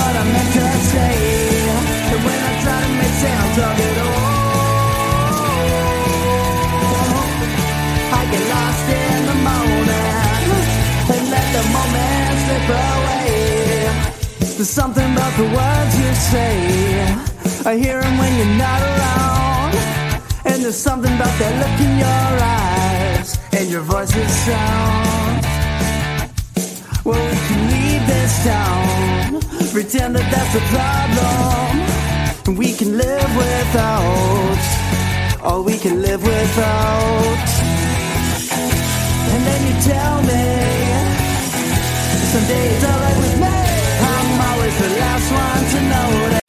what I meant to say. And when I try to make sense of it all, I get lost in the moment and let the moment slip away. There's something about the words you say. I hear them when you're not around. And there's something about that look in your eyes and your voice's sound. Well, we can this town, pretend that that's the problem. We can live without, or we can live without. And then you tell me, someday it's alright with me. I'm always the last one to know that.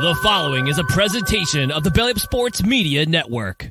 The following is a presentation of the Belly Up Sports Media Network.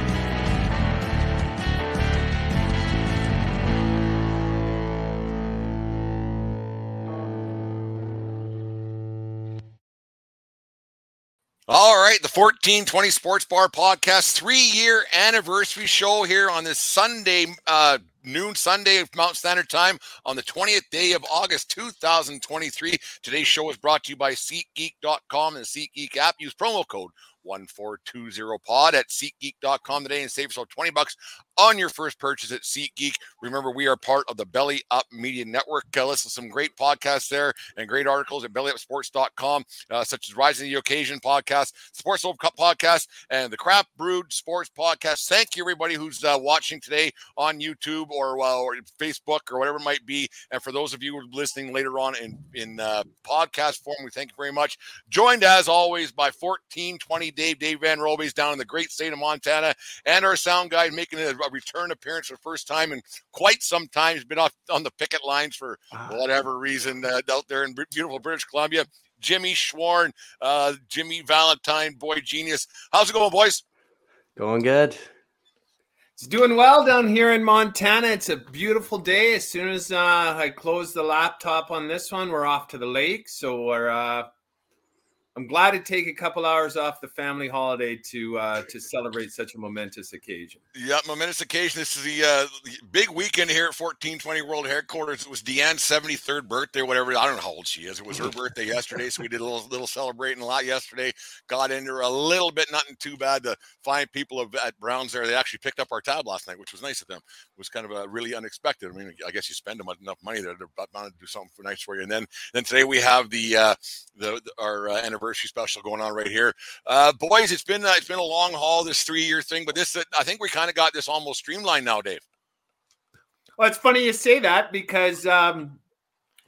All right, the 1420 Sports Bar Podcast three year anniversary show here on this Sunday, uh, noon Sunday of Mount Standard Time on the 20th day of August 2023. Today's show is brought to you by SeatGeek.com and the SeatGeek app. Use promo code 1420pod at SeatGeek.com today and save yourself 20 bucks on your first purchase at SeatGeek. Remember, we are part of the Belly Up Media Network. Uh, listen to some great podcasts there and great articles at bellyupsports.com, uh, such as Rising the Occasion podcast, Sports World Cup podcast, and the Craft Brewed Sports podcast. Thank you, everybody who's uh, watching today on YouTube or, or Facebook or whatever it might be. And for those of you who are listening later on in, in uh, podcast form, we thank you very much. Joined as always by 1420 Dave, Dave Van Robe's down in the great state of Montana, and our sound guy making a return appearance for the first time in quite some time. He's been off on the picket lines for whatever reason uh, out there in beautiful British Columbia. Jimmy Schwarn, uh, Jimmy Valentine, boy genius. How's it going, boys? Going good. It's doing well down here in Montana. It's a beautiful day. As soon as uh, I close the laptop on this one, we're off to the lake. So we're uh, I'm glad to take a couple hours off the family holiday to uh, to celebrate such a momentous occasion. Yeah, momentous occasion. This is the uh, big weekend here at 1420 World Headquarters. It was Deanne's 73rd birthday, whatever. I don't know how old she is. It was her birthday yesterday, so we did a little little celebrating a lot yesterday. Got into her a little bit, nothing too bad to find people at Browns there. They actually picked up our tab last night, which was nice of them. It was kind of a really unexpected. I mean, I guess you spend enough money there, they're bound to do something for nice for you. And then then today we have the uh, the, the our uh, anniversary special going on right here. Uh, boys, it's been uh, it's been a long haul this three year thing, but this I think we kind of got this almost streamlined now, Dave. Well, it's funny you say that because um,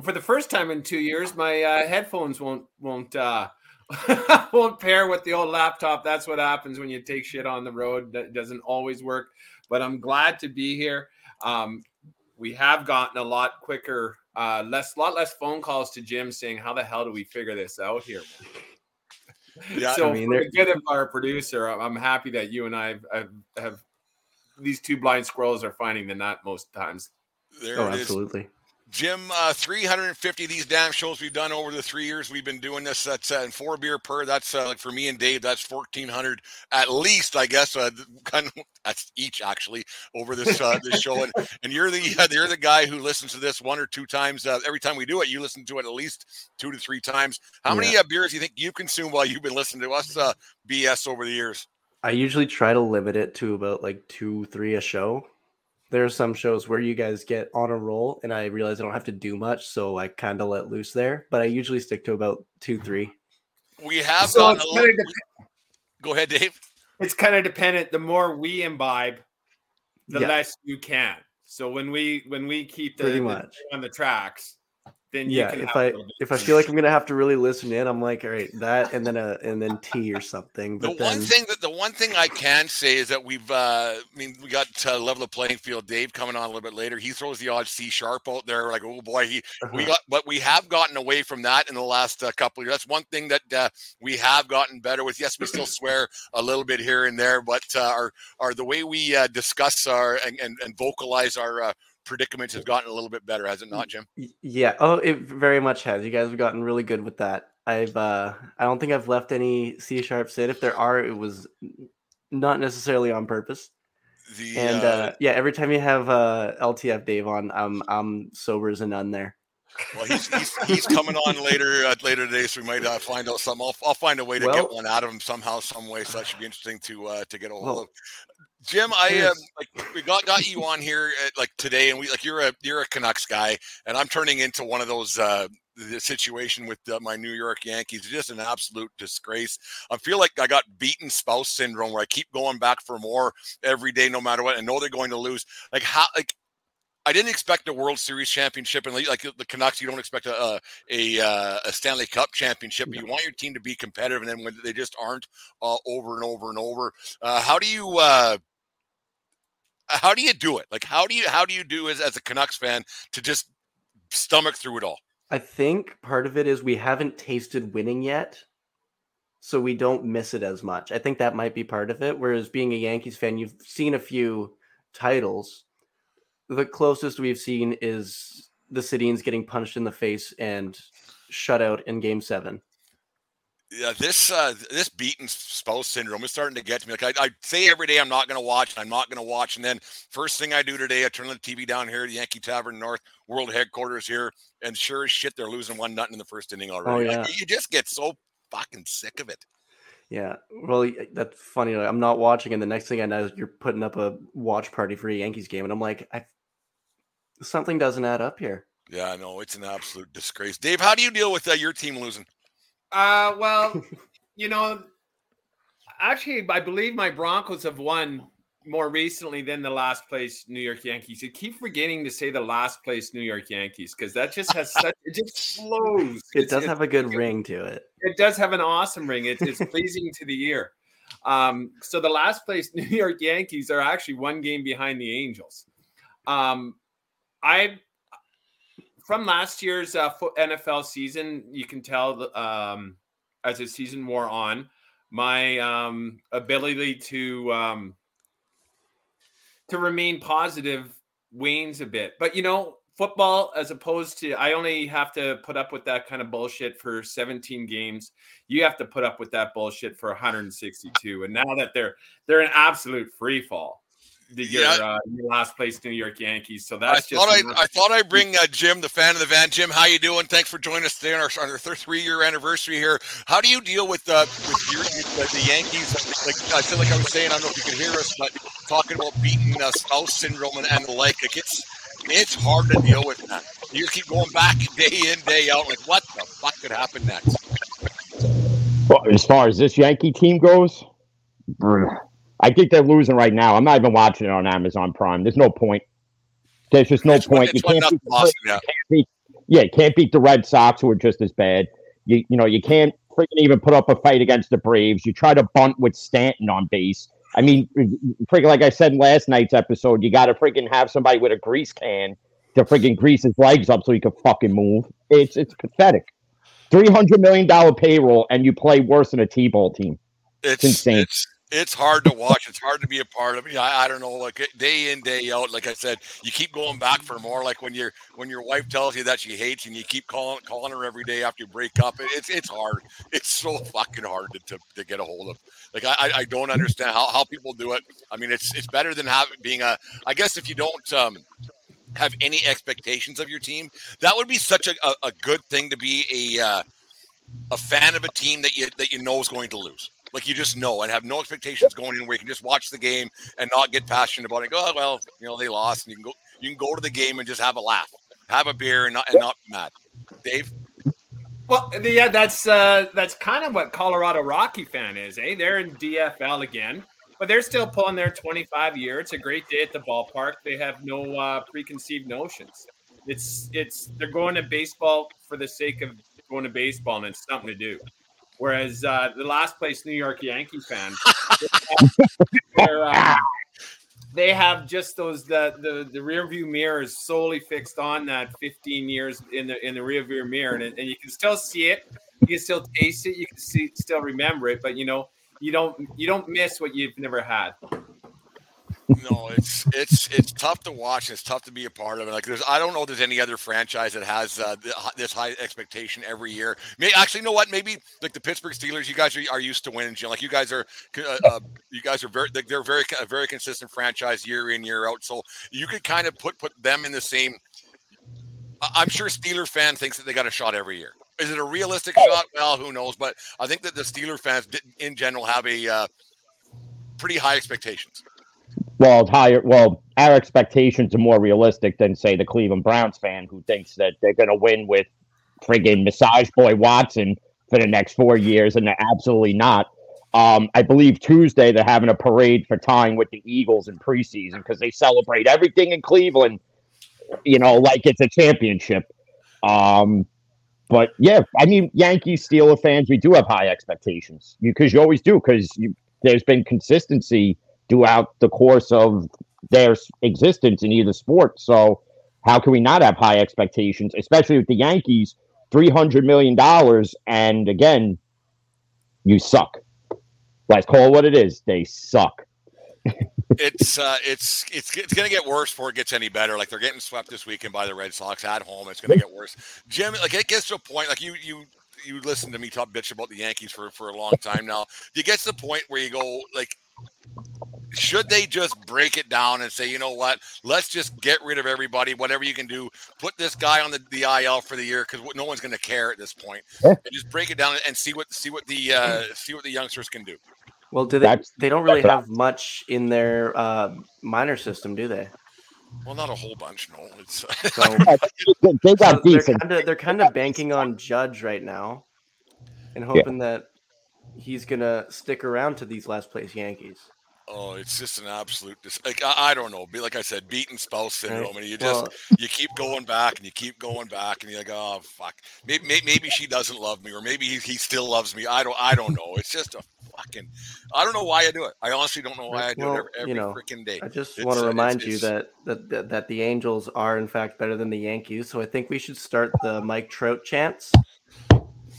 for the first time in two years, my uh, headphones won't won't uh, won't pair with the old laptop. That's what happens when you take shit on the road. That doesn't always work. But I'm glad to be here. Um, we have gotten a lot quicker, uh, less, lot less phone calls to Jim saying, "How the hell do we figure this out here?" Yeah, so I mean, for there- the good of our producer, I'm I'm happy that you and I have, have, have these two blind squirrels are finding the nut most times. There Oh, it is. Jim, uh, 350 of these damn shows we've done over the three years we've been doing this. That's uh, and four beer per. That's uh, like for me and Dave. That's 1400 at least, I guess. Uh, kind of that's each actually over this uh, this show. And and you're the uh, you're the guy who listens to this one or two times uh, every time we do it. You listen to it at least two to three times. How many uh, beers do you think you consume while you've been listening to us uh, BS over the years? I usually try to limit it to about like two, three a show. There are some shows where you guys get on a roll, and I realize I don't have to do much, so I kind of let loose there. But I usually stick to about two, three. We have So gotten it's a little. dep- Go ahead, Dave. it's kind of dependent. The more we imbibe, the Yeah. less you can. So when we when we keep the, Pretty the on the tracks, then you Yeah, can if have a I little bit if I feel like I'm gonna have to really listen in, I'm like, all right, that, and then a and then a and then tea or something. But The But one thing that the one thing I can say is that we've, uh, I mean, we got to level the playing field. Dave coming on a little bit later. He throws the odd C sharp out there. Like, oh boy, he we uh-huh. got, but we have gotten away from that in the last uh, couple of years. That's one thing that uh, we have gotten better with. Yes, we still swear a little bit here and there, but uh, our our the way we uh, discuss our and, and, and vocalize our uh, predicaments has gotten a little bit better, has it not, Jim? Yeah. Oh, it very much has. You guys have gotten really good with that. I've uh I don't think I've left any C sharps in. If there are, it was not necessarily on purpose. The And uh, uh yeah, every time you have uh LTF Dave on, I'm I'm sober as a nun there. well, he's, he's he's coming on later uh, later today, so we might uh, find out something. I'll, I'll find a way to get one out of him somehow, some way. So that should be interesting to uh, to get a hold Well, of. Jim, I um, like we got got you on here uh, like today, and we like you're a you're a Canucks guy, and I'm turning into one of those uh, the situation with uh, my New York Yankees. It's just an absolute disgrace. I feel like I got beaten spouse syndrome, where I keep going back for more every day, no matter what. I know they're going to lose. Like how like. I didn't expect a World Series championship, and like the Canucks, you don't expect a a, a, uh, a Stanley Cup championship. But you want your team to be competitive, and then when they just aren't, uh, over and over and over. Uh, how do you uh, Uh, how do you do it? Like how do you how do you do as, as a Canucks fan to just stomach through it all? I think part of it is we haven't tasted winning yet, so we don't miss it as much. I think that might be part of it. Whereas being a Yankees fan, you've seen a few titles. The closest we've seen is the Sedins getting punched in the face and shut out in Game Seven. Yeah, this uh, this beaten spouse syndrome is starting to get to me. Like I, I say every day, I'm not going to watch. I'm not going to watch, and then first thing I do today, I turn on the TV down here, the Yankee Tavern North World Headquarters here, and sure as shit, they're losing one nothing in the first inning already. Oh, yeah. you just get so fucking sick of it. Yeah, well, that's funny. like, I'm not watching, and the next thing I know, is you're putting up a watch party for a Yankees game, and I'm like, I, something doesn't add up here. Yeah, I know it's an absolute disgrace. Dave, how do you deal with uh, your team losing? Uh, well, you know, actually, I believe my Broncos have won more recently than the last place New York Yankees. You keep forgetting to say the last place New York Yankees because that just has such it just flows. It does it's- have a good ring to it. It does have an awesome ring. It, it's pleasing to the ear. Um, so the last place New York Yankees are actually one game behind the Angels. Um, I from last year's uh, NFL season, you can tell um, as the season wore on, my um, ability to um, to remain positive wanes a bit. But you know, football, as opposed to, I only have to put up with that kind of bullshit for 17 games. You have to put up with that bullshit for 162. And now that they're they're an absolute free fall. The your, Yeah. uh, your last place New York Yankees. So I that's just thought I, I thought I'd bring uh, Jim, the fan of the van. Jim, how you doing? Thanks for joining us today on our, on our three year anniversary here. How do you deal with uh, with your, the, the Yankees? Like I said, like I was saying, I don't know if you can hear us, but talking about beating uh, spouse syndrome and, and the like. Like it's it's hard to deal with that. You keep going back day in day out. Like what the fuck could happen next? Well, as far as this Yankee team goes, brr, I think they're losing right now. I'm not even watching it on Amazon Prime. There's no point. There's just no It's point. it's You can't beat, Boston, yeah. can't beat, yeah, you can't beat the Red Sox, who are just as bad. You you know you can't freaking even put up a fight against the Braves. You try to bunt with Stanton on base. I mean, freaking like I said in last night's episode, you got to freaking have somebody with a grease can to freaking grease his legs up so he can fucking move. It's it's pathetic. Three hundred million dollar payroll, and you play worse than a T-ball team. It's insane. It's it's hard to watch. It's hard to be a part of. it. I, I don't know, like day in day out. Like I said, you keep going back for more. Like when your when your wife tells you that she hates and you keep calling calling her every day after you break up. It, it's it's hard. It's so fucking hard to, to, to get a hold of. Like I, I- I don't understand how, how people do it. I mean, it's it's better than having being a. I guess if you don't um have any expectations of your team, that would be such a, a, a good thing to be a uh, a fan of a team that you that you know is going to lose. Like you just know and have no expectations going in where you can just watch the game and not get passionate about it. Go, oh, well, you know, they lost and you can go you can go to the game and just have a laugh. Have a beer and not and not be mad. Dave? Well, yeah, that's uh, that's kind of what Colorado Rocky fan is, eh? They're in DFL again, but they're still pulling their 25 year. It's a great day at the ballpark. They have no uh, preconceived notions. It's it's they're going to baseball for the sake of going to baseball, and it's something to do. Whereas uh, the last place New York Yankee fan, um, they have just those the, the the rear view mirror is solely fixed on that 15 years in the in the rear view mirror, and, and you can still see it, you can still taste it, you can see still remember it, but you know you don't you don't miss what you've never had no, it's it's it's tough to watch. And It's tough to be a part of it. Like there's, I don't know, if there's any other franchise that has uh, this high expectation every year. May actually, you know what? Maybe like the Pittsburgh Steelers. You guys are, are used to winning. Like you guys are, uh, uh, you guys are very, they're very, a very consistent franchise year in year out. So you could kind of put put them in the same. I'm sure Steeler fan thinks that they got a shot every year. Is it a realistic shot? Well, who knows? But I think that the Steeler fans, in general, have a uh, pretty high expectations. Well, higher. Well, our expectations are more realistic than say the Cleveland Browns fan who thinks that they're going to win with friggin' massage boy Watson for the next four years, and they're absolutely not. Um, I believe Tuesday they're having a parade for tying with the Eagles in preseason because they celebrate everything in Cleveland, you know, like it's a championship. Um, but yeah, I mean, Yankees, Steeler fans, we do have high expectations because you, you always do because there's been consistency throughout the course of their existence in either sport. So how can we not have high expectations, especially with the Yankees, three hundred million dollars, and again, you suck. Let's call it what it is. They suck. it's uh, it's it's it's going to get worse before it gets any better. Like they're getting swept this weekend by the Red Sox at home. It's going to get worse. Jim, like it gets to a point. Like you you you listen to me talk bitch about the Yankees for for a long time now. You get to the point where you go like should they just break it down and say, you know what, let's just get rid of everybody, whatever you can do, put this guy on the, the IL for the year because no one's going to care at this point, yeah. and just break it down and see what see what the uh, see what the youngsters can do. Well, do they? That's, they don't really have much in their uh, minor system, do they? Well, not a whole bunch. No, it's so, they got so decent. They're kind of they're kind of banking on Judge right now, and hoping yeah. that he's gonna stick around to these last place Yankees. Oh, it's just an absolute like I, I, don't know. Be like I said, beaten spouse syndrome, and you just well, you keep going back and you keep going back, and you're like, oh fuck, maybe maybe, maybe she doesn't love me, or maybe he, he still loves me. I don't I don't know. It's just a fucking. I don't know why I do it. I honestly don't know why I do well, it every, every you know, freaking day. I just it's, want to uh, remind it's, you it's, that, that that that the Angels are in fact better than the Yankees. So I think we should start the Mike Trout chants.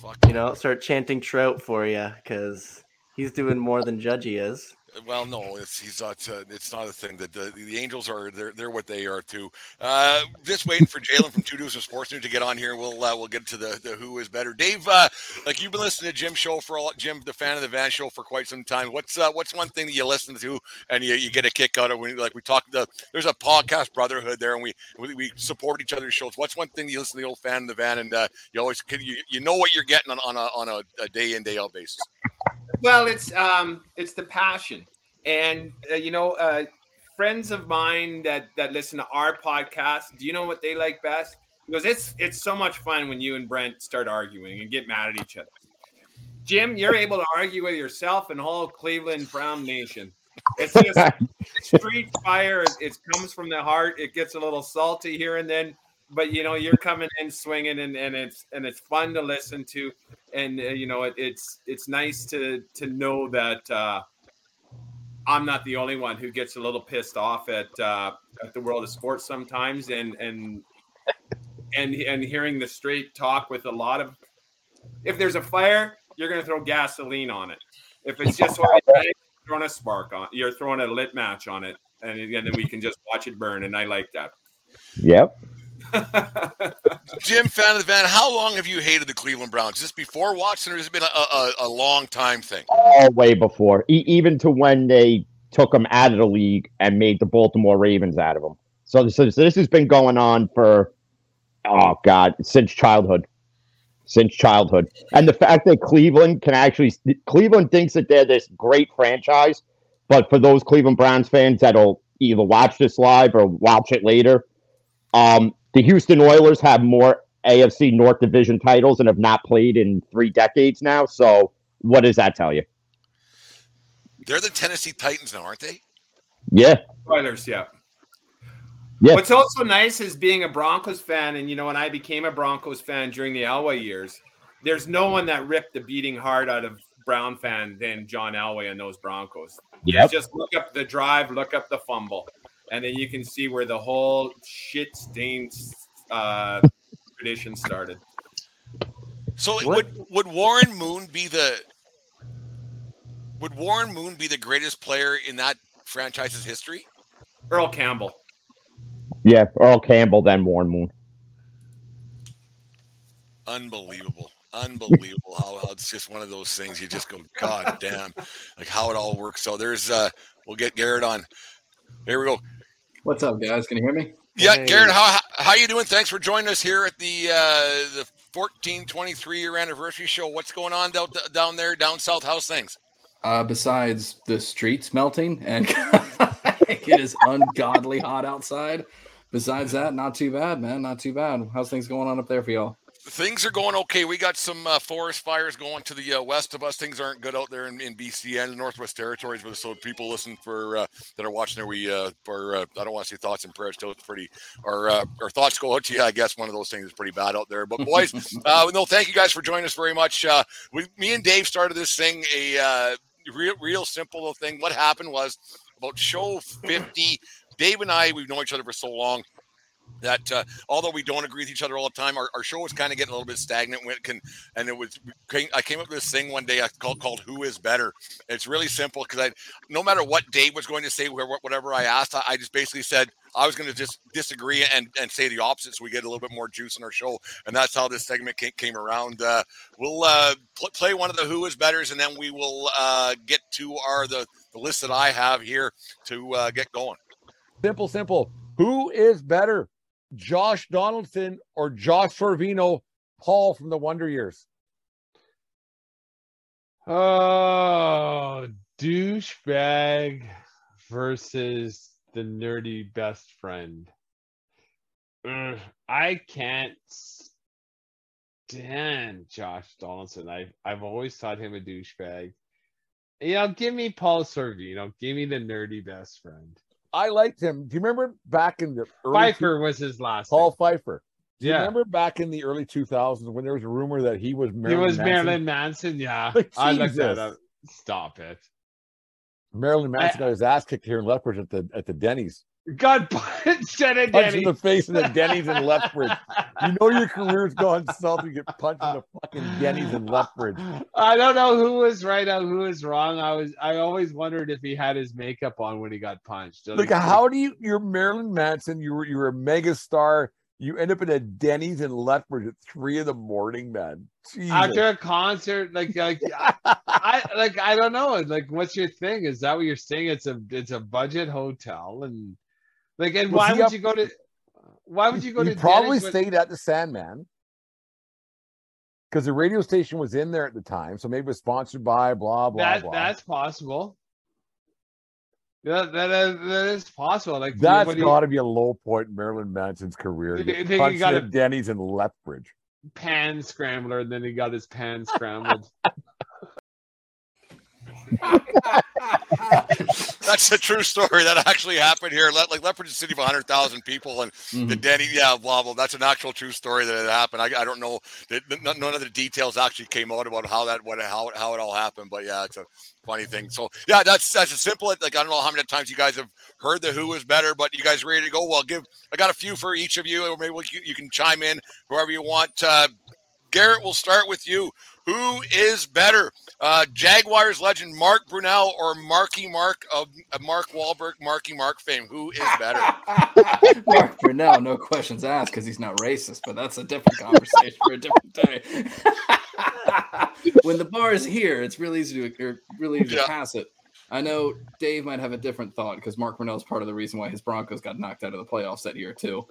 Fuck you know, start chanting Trout for you because he's doing more than Judgy is. Well, no, it's he's not. Uh, it's not a thing that the, the Angels are. They're they're what they are too. Uh, just waiting for Jalen from Two Dudes of Sports News to get on here. We'll uh, we'll get to the, the who is better. Dave, uh, like you've been listening to Jim show for all Jim, the fan of the Van show for quite some time. What's uh, what's one thing that you listen to and you, you get a kick out of when like we talk the there's a podcast brotherhood there and we we, we support each other's shows. What's one thing you listen to the old fan of the Van and uh, you always you you know what you're getting on on a on a, a day in day out basis. Well, it's um, it's the passion, and uh, you know, uh, friends of mine that that listen to our podcast. Do you know what they like best? Because it's it's so much fun when you and Brent start arguing and get mad at each other. Jim, you're able to argue with yourself and whole Cleveland Brown Nation. It's just street fire. It, it comes from the heart. It gets a little salty here and then, but you know you're coming in swinging and, and it's and it's fun to listen to. And uh, you know it, it's it's nice to to know that uh, i'm not the only one who gets a little pissed off at uh, at the world of sports sometimes. And and and and hearing the straight talk with a lot of if there's a fire you're going to throw gasoline on it. If it's just throwing a spark on you're throwing a lit match on it. And, and then we can just watch it burn and i like that. Yep Jim, fan of the van, how long have you hated the Cleveland Browns? Just before Watson, or has it been a, a, a long time thing? All way before, e- even to when they took them out of the league and made the Baltimore Ravens out of them. So, so, so this has been going on for, oh God, since childhood. Since childhood. And the fact that Cleveland can actually, Cleveland thinks that they're this great franchise, but for those Cleveland Browns fans that'll either watch this live or watch it later, um, the Houston Oilers have more AFC North Division titles and have not played in three decades now. So, what does that tell you? They're the Tennessee Titans now, aren't they? Yeah. Oilers, yeah. Yeah. What's also nice is being a Broncos fan, and you know, when I became a Broncos fan during the Elway years, there's no one that ripped the beating heart out of Brown fan than John Elway and those Broncos. Yeah. Just look up the drive, look up the fumble, and then you can see where the whole shit stained uh, tradition started. So What- would would Warren Moon be the would Warren Moon be the greatest player in that franchise's history? Earl Campbell. Yeah, Earl Campbell, then Warren Moon. Unbelievable. Unbelievable how, how it's just one of those things you just go, God damn, like how it all works. So there's uh we'll get Garrett on. Here we go. What's up, guys? Can you hear me? Yeah, Hey. Garrett, how how- how you doing? Thanks for joining us here at the uh the 1423 year anniversary show. What's going on down, down there down south? How's things? Uh, besides the streets melting and it is ungodly hot outside. Besides that, not too bad, man. Not too bad. How's things going on up there for y'all? Things are going okay. We got some uh, forest fires going to the uh, west of us. Things aren't good out there in, in BC and the Northwest Territories. But so people listen for uh, that are watching there, we uh, for uh, I don't want to say thoughts and prayers. Still, it's pretty. Our uh, our thoughts go out to you. I guess one of those things is pretty bad out there. But boys, uh, no, thank you guys for joining us very much. Uh, we, me and Dave started this thing a uh, real, real simple little thing. What happened was about show fifty. Dave and I, we've known each other for so long that uh, although we don't agree with each other all the time, our, our show was kind of getting a little bit stagnant. When it can, and it was, I came up with this thing one day I called, called "Who is Better." It's really simple because I, no matter what Dave was going to say, where whatever I asked, I, I just basically said I was going to just disagree and and say the opposite, so we get a little bit more juice in our show. And that's how this segment came, came around. Uh, we'll uh, pl- play one of the "Who is Betters," and then we will uh, get to our the the list that I have here to uh, get going. Simple, simple. Who is better, Josh Donaldson or Josh Saviano, Paul from the Wonder Years? Oh, douchebag versus the nerdy best friend. Ugh, I can't stand Josh Donaldson. I've I've always thought him a douchebag. You know, give me Paul Sorvino. Give me the nerdy best friend. I liked him. Do you remember back in the early Pfeiffer was his last. Paul name. Pfeiffer? Do you Yeah. remember back in the early 2000s when there was a rumor that he was He Marilyn was Manson? Marilyn Manson. Yeah, Like, I looked that up. Stop it. Marilyn Manson I- got his ass kicked here in Lethbridge at the at the Denny's. At a Punched in the face in the Denny's in Lethbridge. You know your career's gone south. You get punched in the fucking Denny's in Lethbridge. I don't know who was right or who was wrong. I was I always wondered if he had his makeup on when he got punched. Like, how do you? You're Marilyn Manson. You were you're a mega star. You end up in a Denny's in Lethbridge at three in the morning, man. Jesus. after a concert, like like I, I like I don't know. Like, what's your thing? Is that what you're saying? It's a it's a budget hotel and like and Was why would up- you go to why would you go to probably Denny's when- stayed at the Sandman because the radio station was in there at the time, so maybe it was sponsored by blah blah that blah. that's possible. Yeah, that is, that is possible. Like That's what do you- got to be a low point in Marilyn Manson's career. You Get think he got a- Denny's in Lethbridge. pan scrambler, and then he got his pan scrambled. That's a true story that actually happened here. Le- Like Leopard city of 100,000 people, and the Mhm. Denny, yeah, blah blah. That's an actual true story that it happened. I, I don't know. that- None, none of the details actually came out about how that what how it- how it all happened, but yeah, it's a funny thing. So yeah, that's that's a simple. Like I don't know how many times you guys have heard the Who is better, but you guys ready to go? Well, give I got a few for each of you, or maybe can- you can chime in whoever you want. Uh, Garrett, we'll start with you. Who is better, uh, Jaguars legend Mark Brunell or Marky Mark of of Mark Wahlberg, Marky Mark fame? Who is better? Mark Brunell, no questions asked because he's not racist, but that's a different conversation for a different day. when the bar is here, it's really easy to really easy Yeah. to pass it. I know Dave might have a different thought because Mark Brunell is part of the reason why his Broncos got knocked out of the playoffs that year too.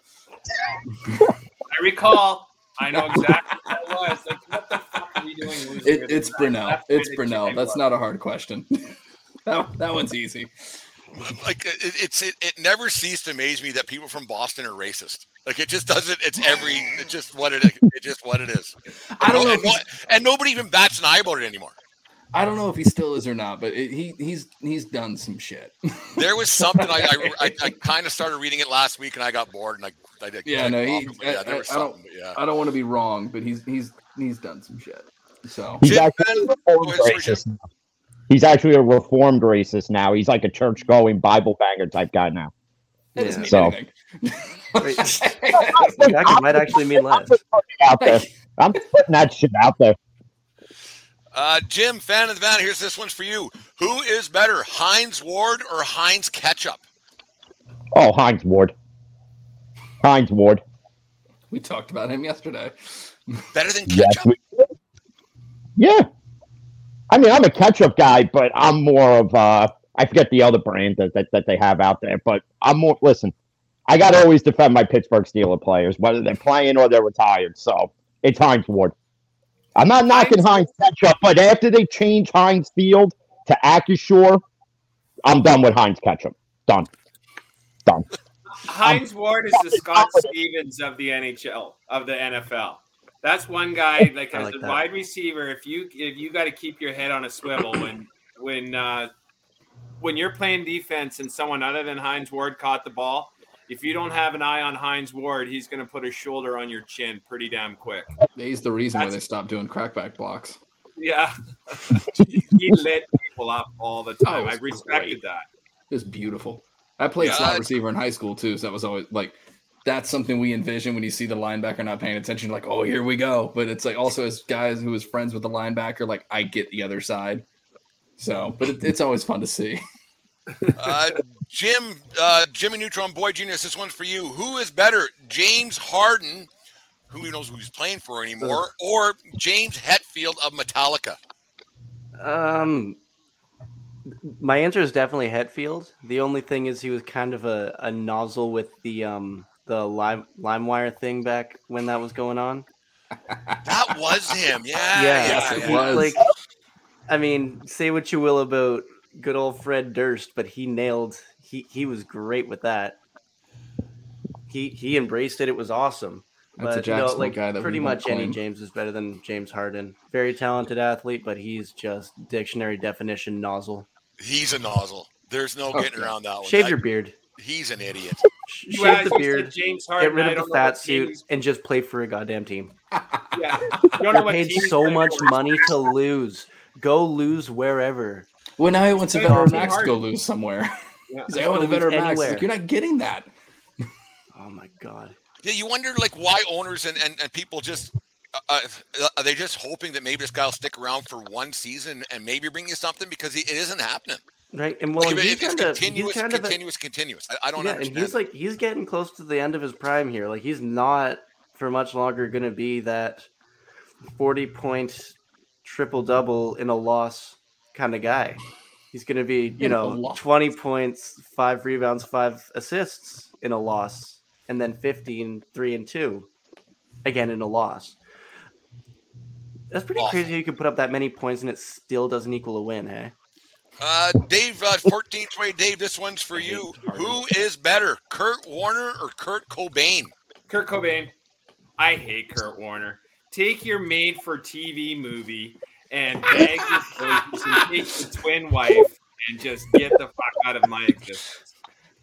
I recall. I know exactly what it was. Like, what the fuck are we doing? losing It, it's the Brunell. It's Brunell. Jaguars? That's not a hard question. that, that one's easy. like it, it's it, it never ceased to amaze me that people from Boston are racist. Like it just doesn't. It's every. It's just what it. It's just what it is. I don't know. And, if and nobody even bats an eye about it anymore. I don't know if he still is or not, but it, he he's he's done some shit. There was something I I, I, I kind of started reading it last week and I got bored and I I did. yeah, no, he. I, yeah, there I- was I don't. something. Yeah. I don't want to be wrong, but he's he's he's done some shit. So He's actually a reformed racist. now. He's actually a reformed racist now. He's like a church going Bible banger type guy now. that Yeah. So- anything. Jack, it might actually mean less. I'm putting out there. I'm putting that shit out there. Uh, Jim, fan of the van. Here's this one's for you. Who is better, Hines Ward or Heinz Ketchup? Oh, Hines Ward. Hines Ward. we talked about him yesterday. Better than Yes, ketchup? we Yeah. I mean, I'm a ketchup guy, but I'm more of uh I forget the other brand that, that, that they have out there, but I'm more listen, I gotta always defend my Pittsburgh Steeler players, whether they're playing or they're retired. So it's Hines Ward. I'm not knocking Heinz ketchup, but after they change Heinz Field to Acrisure, I'm done with Heinz ketchup. Done. Done. Hines Ward is the Scott Stevens of the NHL of the NFL. That's one guy like as like a that. wide receiver. If you if you got to keep your head on a swivel when when uh, when you're playing defense and someone other than Hines Ward caught the ball, if you don't have an eye on Hines Ward, he's going to put a shoulder on your chin pretty damn quick. He's the reason why they stopped doing crackback blocks. Yeah, he lit people up all the time. Oh, I respected great. that. It was beautiful. I played Yeah, slot receiver in high school too, so that was always like that's something we envision when you see the linebacker not paying attention. Like, oh, here we go. But it's like also as guys who is friends with the linebacker, like I get the other side. So, but it, it's always fun to see. Uh, Jim, uh, Jimmy Neutron Boy Genius, this one's for you. Who is better, James Harden, who he knows who he's playing for anymore, or James Hetfield of Metallica? Um, my answer is definitely Hetfield. The only thing is he was kind of a, a nozzle with the um the lime LimeWire thing back when that was going on. That was him. Yeah, Yeah, yeah, Yes, it was. Like, I mean, say what you will about good old Fred Durst, but he nailed. He he was great with that. He he embraced it. It was awesome. That's a but you know, like guy that pretty won't much any. James is better than James Harden. Very talented athlete, but he's just dictionary definition nozzle. He's a nozzle. There's no getting yeah. around that one. Shave I- your beard. He's an idiot. Sh- You Shave asked- the beard. James Harden. Get rid of the fat what suit teams- and just play for a goddamn team. Yeah, you don't know You're paid so much for. money to lose. Go lose wherever. Well, now he wants a Hey, veteran max to go lose somewhere. Yeah. He's like, I want a Go lose veteran max. Like, you're not getting that. Oh my god. Yeah, you wonder like why owners and, and, and people just uh, uh, are they just hoping that maybe this guy will stick around for one season and maybe bring you something because it isn't happening. Right. And well, Like, he's kind of he's continuous, kind of a, continuous, continuous. I, I don't yeah, understand. and he's like he's getting close to the end of his prime here. Like he's not for much longer going to be that forty point triple double in a loss kind of guy. He's going to be you In know twenty points, five rebounds, five assists in a loss, and then 15, three and two again in a loss. That's pretty Awful. crazy. You can put up that many points and it still doesn't equal a win. Hey. Uh, Dave, uh, 14th way, Dave, this one's for you. Who is better, Kurt Warner or Kurt Cobain? Kurt Cobain. I hate Kurt Warner. Take your made for TV movie and bag your and take the twin wife and just get the fuck out of my existence.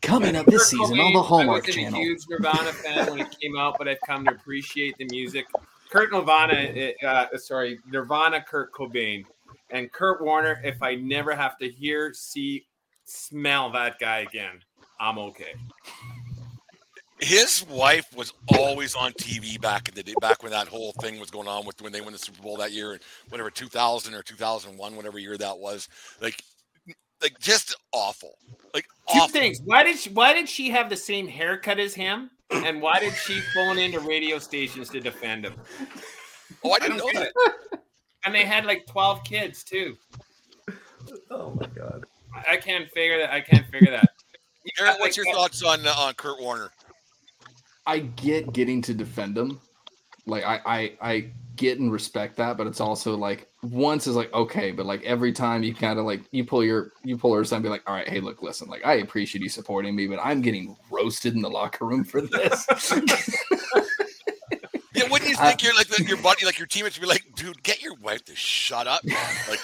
Coming up this Kurt season on the Hallmark I wasn't Channel. a huge Nirvana fan when it came out, but I've come to appreciate the music. Kurt Nirvana, uh, sorry, Nirvana, Kurt Cobain, and Kurt Warner. If I never have to hear, see, smell that guy again, I'm okay. His wife was always on TV back in the day, back when that whole thing was going on with when they won the Super Bowl that year, and whatever 2000 or 2001, whatever year that was. Like, like just awful. Like Two awful. things. Why did she, why did she have the same haircut as him? And why did she phone into radio stations to defend him? Oh, I didn't know that. It. And they had like twelve kids too. Oh my god. I I can't figure that. I can't figure that. Eric, what's your thoughts on uh, on Kurt Warner? I get getting to defend him. Like I, I I get and respect that, but it's also like once is like okay, but like every time you kind of like you pull your you pull her aside and be like, all right, hey, look, listen, like I appreciate you supporting me, but I'm getting roasted in the locker room for this. Yeah, wouldn't you I- think you're like the, your buddy, like your teammates would be like, dude, get your wife to shut up, man. Like,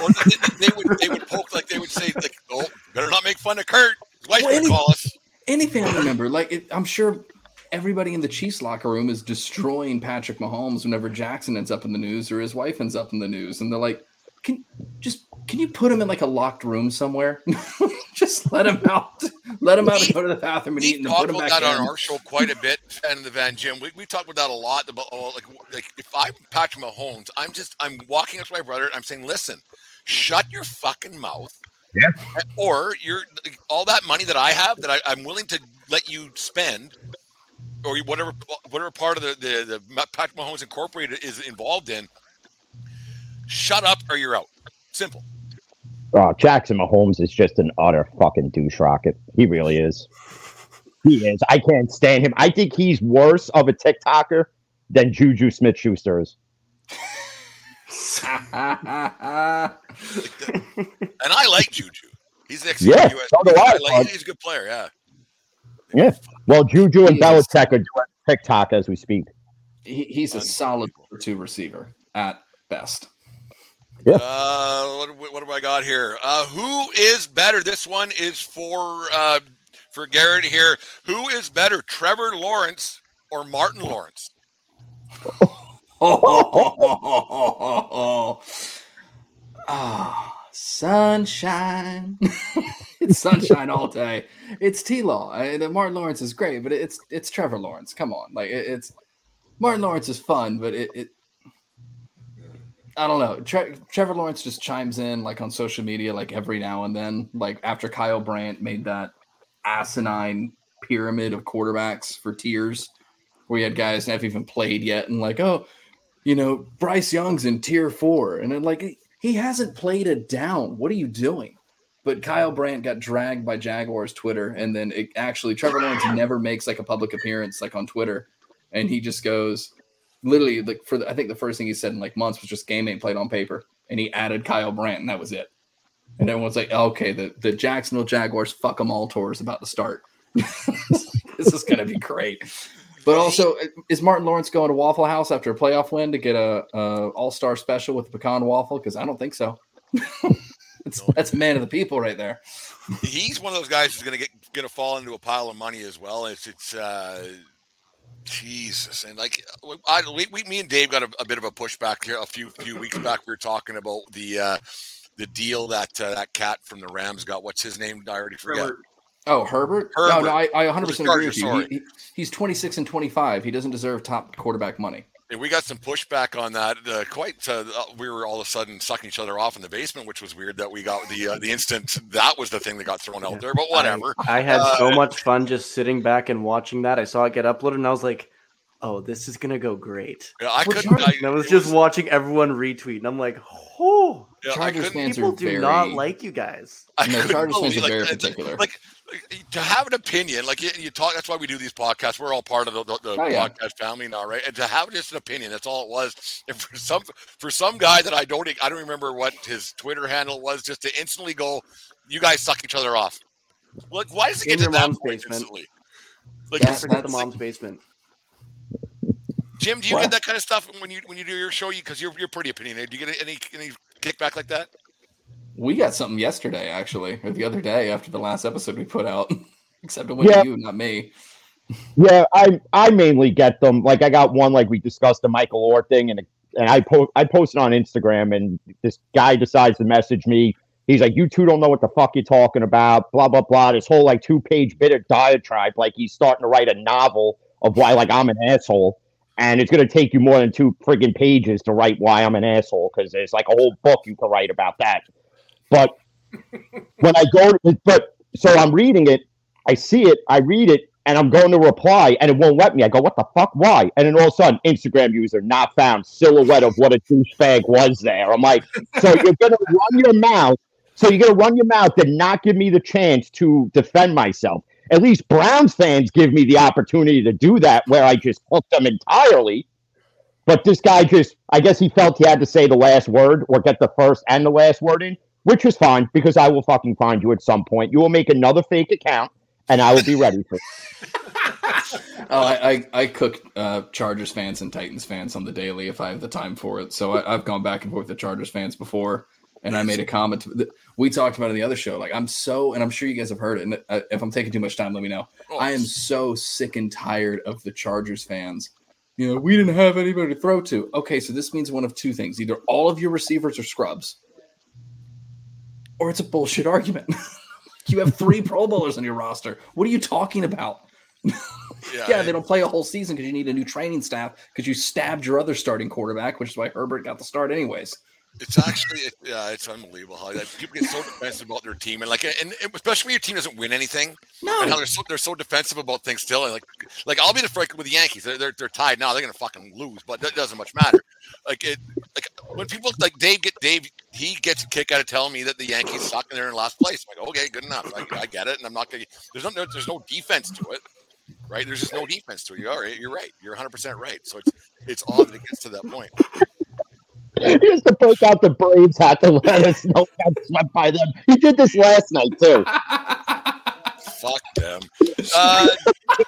or they, they- they would they would poke like they would say like, oh, better not make fun of Kurt. His wife Well, any- call us. any family member, like it, I'm sure everybody in the Chiefs locker room is destroying Patrick Mahomes whenever Jackson ends up in the news or his wife ends up in the news, and they're like, "Can just can you put him in like a locked room somewhere? just let him out, let him out and go to the bathroom and eat, We and then talked put him about back that in." on our show quite a bit, and the Van Jim. We, we talked about that a lot. About oh, like like if I'm Patrick Mahomes, I'm just I'm walking up to my brother and I'm saying, listen, shut your fucking mouth. Yeah. Or you're all that money that I have that I, I'm willing to let you spend, or whatever whatever part of the the, the Patrick Mahomes Incorporated is involved in. Shut up, or you're out. Simple. Oh, Jackson Mahomes is just an utter fucking douche rocket. He really is. He is. I can't stand him. I think he's worse of a TikToker than Juju Smith Schuster is. And I like Juju. He's ex Yeah, US. so do I, like, he's a good player. Yeah. Yeah. Well, Juju and He is. Belichick are doing TikTok as we speak. He, he's a solid two receiver at best. Uh, what, what have I got here? Uh, who is better? This one is for uh, for Garrett here. Who is better, Trevor Lawrence or Martin Lawrence? Oh, sunshine. it's sunshine all day. It's T Law. Martin Lawrence is great, but it's it's Trevor Lawrence. Come on. Like it- it's Martin Lawrence is fun, but it, it I don't know. Tre- Trevor Lawrence just chimes in like on social media like every now and then, like after Kyle Brandt made that asinine pyramid of quarterbacks for tiers where you had guys that haven't even played yet and like, oh, you know, Bryce Young's in tier four. And then like he- he hasn't played a down. What are you doing? But Kyle Brandt got dragged by Jaguars Twitter, and then it actually Trevor Lawrence never makes like a public appearance like on Twitter, and he just goes literally like for the, I think the first thing he said in like months was just game ain't played on paper, and he added Kyle Brandt, and that was it. And everyone's like, okay, the the Jacksonville Jaguars fuck them all tour is about to start. this is gonna be great. But also, is Martin Lawrence going to Waffle House after a playoff win to get a, a All Star special with the pecan waffle? Because I don't think so. it's, that's man of the people right there. He's one of those guys who's gonna get gonna fall into a pile of money as well. It's it's uh, Jesus and like I we, we me and Dave got a, a bit of a pushback here a few few weeks back. We were talking about the uh, the deal that uh, that cat from the Rams got. What's his name? I already forget. Herbert. Oh, Herbert? Herbert. No, no, I, I 100% agree with you. sorry. He, he- he's 26 and 25. He doesn't deserve top quarterback money. And we got some pushback on that. Uh, quite, uh, we were all of a sudden sucking each other off in the basement, which was weird. That we got the uh, the instant that was the thing that got thrown out there. But whatever. I, I had Uh, so much fun just sitting back and watching that. I saw it get uploaded, and I was like, "Oh, this is gonna go great." Yeah, I Well, couldn't. I, I was it just watching everyone retweet, and I'm like, "Oh, yeah, Chargers fans people are do very, not like you guys." I No, couldn't Chargers fans believe- are very particular. Like, like, to have an opinion, like you, you talk. That's why we do these podcasts. We're all part of the, the, the Oh, yeah. podcast family now, right? And to have just an opinion, that's all it was. And for some for some guy that I don't, I don't remember what his Twitter handle was, just to instantly go, "You guys suck each other off." Like, why does it In get to that mom's point basement. instantly? Like, That's- it's- Forget the mom's basement. Jim, do you Well- get that kind of stuff when you when you do your show? You because you're you're pretty opinionated. Do you get any any kickback like that? We got something yesterday, actually, or the other day after the last episode we put out. Except it went Yeah. you, not me. Yeah, I I mainly get them. Like I got one like we discussed the Michael Oher thing, and and I po- I posted on Instagram, and this guy decides to message me. He's like, "You two don't know what the fuck you're talking about." Blah blah blah. This whole like two page bit of diatribe, like he's starting to write a novel of why like I'm an asshole, and it's gonna take you more than two friggin' pages to write why I'm an asshole because there's like a whole book you can write about that. But when I go, to, but so I'm reading it, I see it, I read it, and I'm going to reply, and it won't let me. I go, what the fuck? Why? And then all of a sudden, Instagram user not found. Silhouette of what a douchebag was there. I'm like, so you're gonna run your mouth. So you're gonna run your mouth and not give me the chance to defend myself. At least Browns fans give me the opportunity to do that, where I just hook them entirely. But this guy just, I guess he felt he had to say the last word or get the first and the last word in, which is fine because I will fucking find you at some point. You will make another fake account and I will be ready for. Oh, I, I, I cook uh, Chargers fans and Titans fans on the daily if I have the time for it. So I, I've gone back and forth with Chargers fans before, and I made a comment. To, that we talked about it in the other show. Like I'm so, and I'm sure you guys have heard it. And uh, if I'm taking too much time, let me know. I am so sick and tired of the Chargers fans. You know, we didn't have anybody to throw to. Okay, so this means one of two things: either all of your receivers are scrubs, or it's a bullshit argument. you have three Pro Bowlers on your roster. What are you talking about? yeah, they don't play a whole season because you need a new training staff because you stabbed your other starting quarterback, which is why Herbert got the start anyways. It's actually, it, yeah, it's unbelievable how like, people get so defensive about their team, and like, and, and especially when your team doesn't win anything, No. and how they're so they're so defensive about things still. And like, like I'll be the freak with the Yankees. They're, they're they're tied now. They're gonna fucking lose, but that doesn't much matter. Like it, like when people like Dave get Dave, he gets a kick out of telling me that the Yankees suck and they're in last place. I'm like, okay, good enough. I, I get it, and I'm not gonna. There's no there's no defense to it, right? There's just no defense to it. You're right. You're right. You're 100 percent right. So it's it's odd that it gets to that point. He has to break out the Braves hat to let us know got swept by them. He did this last night too. Fuck them. Uh,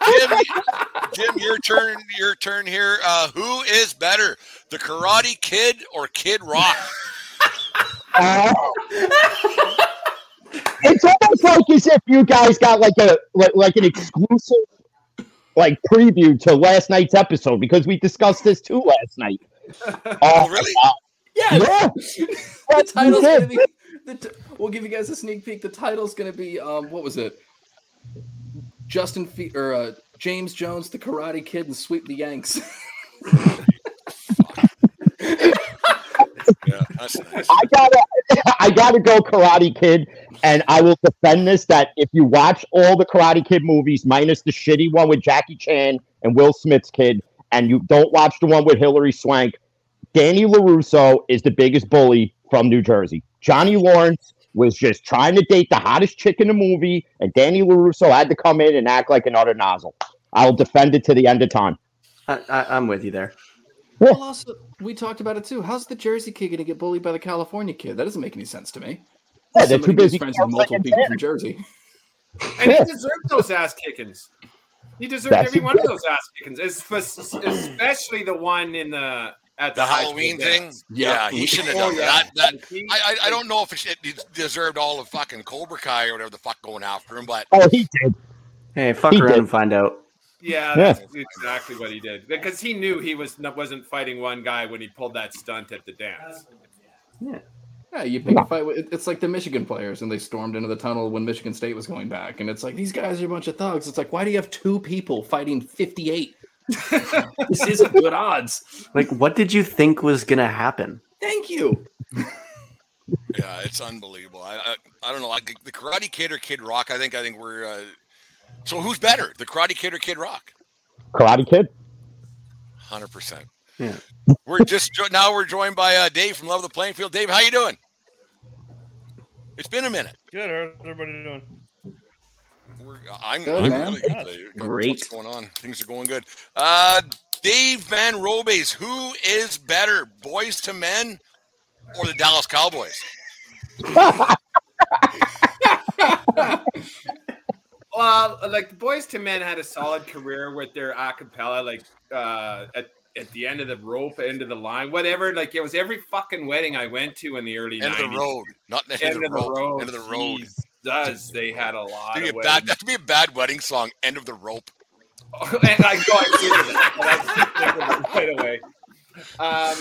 Jim, Jim, your turn. Your turn here. Uh, who is better, the Karate Kid or Kid Rock? Uh, it's almost like as if you guys got like a like, like an exclusive like preview to last night's episode because we discussed this too last night. Oh, really? Yeah, Yeah. the title's gonna be. The t- we'll give you guys a sneak peek. The title's gonna be um, what was it? Justin Fe- or uh, James Jones, the Karate Kid, and Sweep the Yanks. Yeah, that's nice. I gotta, I gotta go Karate Kid, and I will defend this. That if you watch all the Karate Kid movies, minus the shitty one with Jackie Chan and Will Smith's kid, and you don't watch the one with Hilary Swank, Danny LaRusso is the biggest bully from New Jersey. Johnny Lawrence was just trying to date the hottest chick in the movie, and Danny LaRusso had to come in and act like an utter nozzle. I'll defend it to the end of time. I, I, I'm with you there. well, also we talked about it too. How's the Jersey kid gonna get bullied by the California kid? That doesn't make any sense to me. Yeah, they're Somebody too busy friends with multiple people from Jersey. And he deserved those ass kickings. He deserved That's every one of those ass kickings, especially the one in the at the, The Halloween dance. thing. Yeah, he shouldn't have Oh, done yeah. that. that I, I I don't know if it, it deserved all of fucking Cobra Kai or whatever the fuck going after him, but Oh, he did. Hey, fuck He around did. and find out. Yeah, Yeah. exactly what he did because he knew he was not, wasn't fighting one guy when he pulled that stunt at the dance. Yeah, Yeah, you pick a fight. With, it's like the Michigan players, and they stormed into the tunnel when Michigan State was going back, and it's like these guys are a bunch of thugs. It's like, why do you have two people fighting fifty-eight? this isn't good odds. Like, what did you think was gonna happen? Thank you. yeah, it's unbelievable. I I, I don't know, like the Karate Kid or Kid Rock. I think I think we're. Uh, so who's better, the Karate Kid or Kid Rock? Karate Kid. Hundred percent. Yeah. We're just jo- now we're joined by uh, Dave from Level the Playing Field. Dave, how you doing? It's been a minute. Good. How's everybody doing? We're, I'm, Good, I'm really good. Great. What's going on? Things are going good. Uh, Dave Van Robes, who is better, Boyz II Men or the Dallas Cowboys? Well, like the Boyz II Men had a solid career with their acapella, like uh, at at the end of the rope, end of the line, whatever. Like it was every fucking wedding I went to in the early End 90s. of the road, not the End of the road. End of the road. Does they had a lot That'd of be a bad, that'd be a bad wedding song. End of the rope. and I go I did it right away. Um,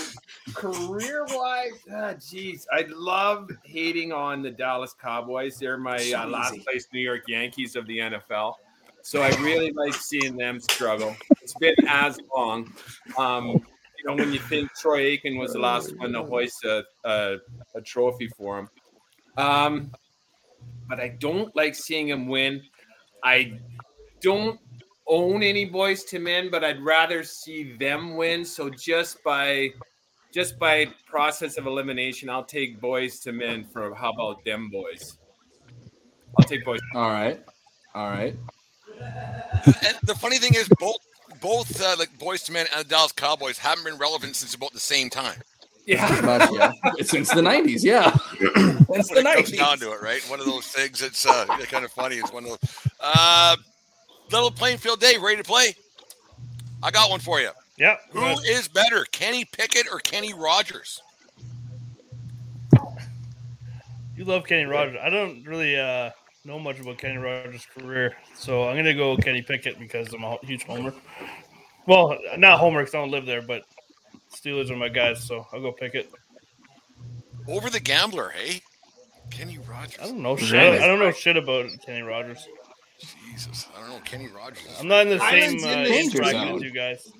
career wise, ah, geez, I love hating on the Dallas Cowboys. They're my uh, last place New York Yankees of the NFL. So I really like seeing them struggle. It's been as long. Um, you know, when you think Troy Aikman was the last one to hoist a, a, a trophy for him. Um, but I don't like seeing him win. I don't own any Boyz II Men, but I'd rather see them win. So just by just by process of elimination, I'll take Boyz II Men for how about them boys? I'll take boys. All right, all right. And the funny thing is, both both uh, like Boyz II Men and the Dallas Cowboys haven't been relevant since about the same time. Pretty Yeah. much, yeah. Since the '90s, yeah. Since the When it comes '90s. down to it, right? One of those things. It's uh, kind of funny. It's one of those. Uh, Level playing field, Dave. Ready to play? I got one for you. Yep. Who is better, Kenny Pickett or Kenny Rogers? You love Kenny Rogers. I don't really uh, know much about Kenny Rogers' career, so I'm gonna go Kenny Pickett because I'm a huge homer. Well, not homer because I don't live there, but Steelers are my guys, so I'll go Pickett. Over the gambler, hey? Kenny Rogers. I don't know shit. I don't know shit about Kenny Rogers. Jesus, I don't know. Kenny Rogers. I'm not in the Island's same in uh, the age danger zone. as you guys.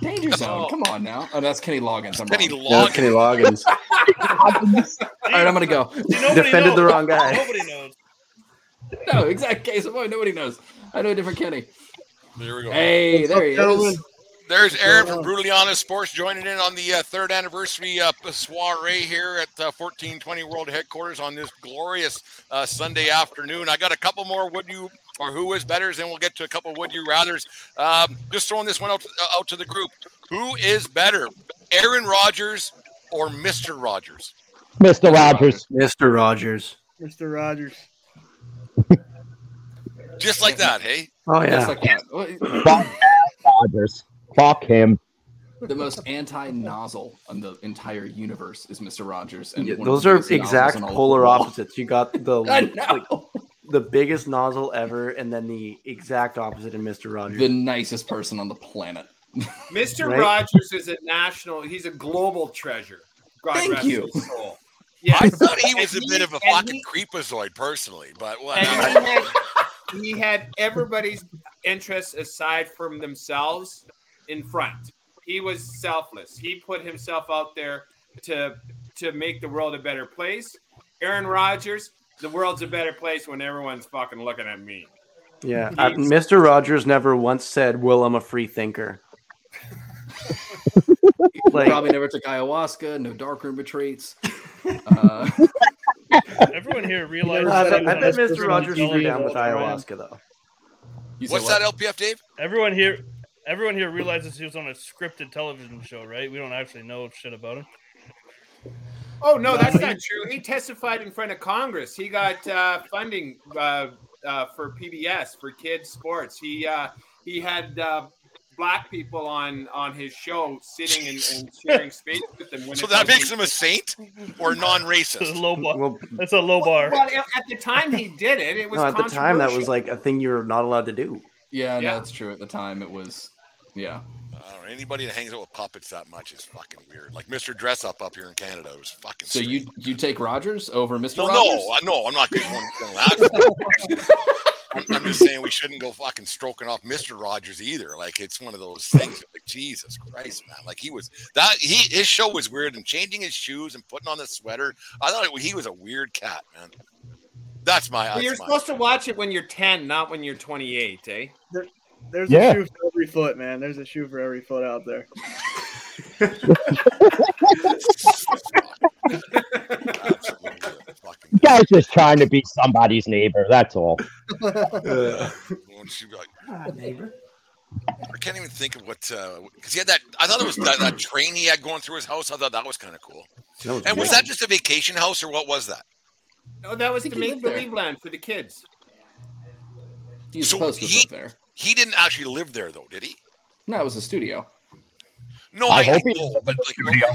Danger zone. Come on now. Oh, that's Kenny Loggins. I'm Kenny wrong. No, it's Kenny Loggins. All right, I'm gonna go. nobody Defended the wrong guy. Nobody knows. No, exact case of point. Nobody knows. I know a different Kenny. There we go. Hey, there he is. There's Aaron from Brutally Honest Sports joining in on the uh, third anniversary uh, soiree here at uh, 1420 World Headquarters on this glorious uh, Sunday afternoon. I got a couple more would you or who is better, and we'll get to a couple would you rather's. Um, just throwing this one out, uh, out to the group. Who is better, Aaron Rodgers or Mr. Rogers? Mr. Rogers. Mr. Rogers. Mr. Rogers. Just like that, hey? Oh yeah. Just like that. Fuck Rogers. Fuck him. The most anti-nozzle on the entire universe is Mr. Rogers, and Yeah, those are exact in all of polar opposites. You got the like the biggest nozzle ever, and then the exact opposite in Mr. Rogers. The nicest person on the planet. Mr. Right? Rogers is a national. He's a global treasure. God Thank rest you. his soul. I thought he was a And bit of a fucking he- creepazoid personally, but and whatever. he had, he had everybody's interests aside from themselves in front. He was selfless. He put himself out there to to make the world a better place. Aaron Rodgers, the world's a better place when everyone's fucking looking at me. yeah, uh, Mr. Rogers never once said, "Will I'm a free thinker." like, Probably never took ayahuasca. No darkroom retreats. Uh, Everyone here I realizes. bet, that I bet he was Mr. Rogers telling threw down with ayahuasca though. What's what? that, LPF, Dave? Everyone here, everyone here realizes he was on a scripted television show, right? We don't actually know shit about him. Oh no, that's not true. He testified in front of Congress. He got uh, funding uh, uh, for PBS for kids sports. He uh, he had uh, black people on on his show sitting and, and sharing space with them. So that makes him a saint or It's a non-racist? low bar. Well, That's a low bar. Well, at the time he did it, it was no, at the time that was like a thing you were not allowed to do. Yeah, no, Yeah. that's true. At the time, it was. Yeah. I anybody that hangs out with puppets that much is fucking weird. Like Mr. Dress Up up here in Canada was fucking. So you you take Rogers over Mr. No, Rogers? no, I- no, I'm not going to I'm, I'm just saying we shouldn't go fucking stroking off Mr. Rogers either. Like it's one of those things. Like Jesus Christ, man! Like he was that he his show was weird and changing his shoes and putting on the sweater. I thought it, he was a weird cat, man. That's my. Well, That's you're my supposed to watch it when you're 10, not when you're 28, eh? There's Yeah. a shoe for every foot, man. There's a shoe for every foot out there. Absolutely fucking. You guys just trying to be somebody's neighbor. That's all. Won't she ah, be I can't even think of what uh, because he had that. I thought it was that, that train he had going through his house. I thought that was kind of cool. Was And was that just a vacation house or what was that? No, that was the to he make believe land for the kids. He's So supposed to he- live there. He didn't actually live there though, did he? No, it was a studio. No, I I, hope he know, but like,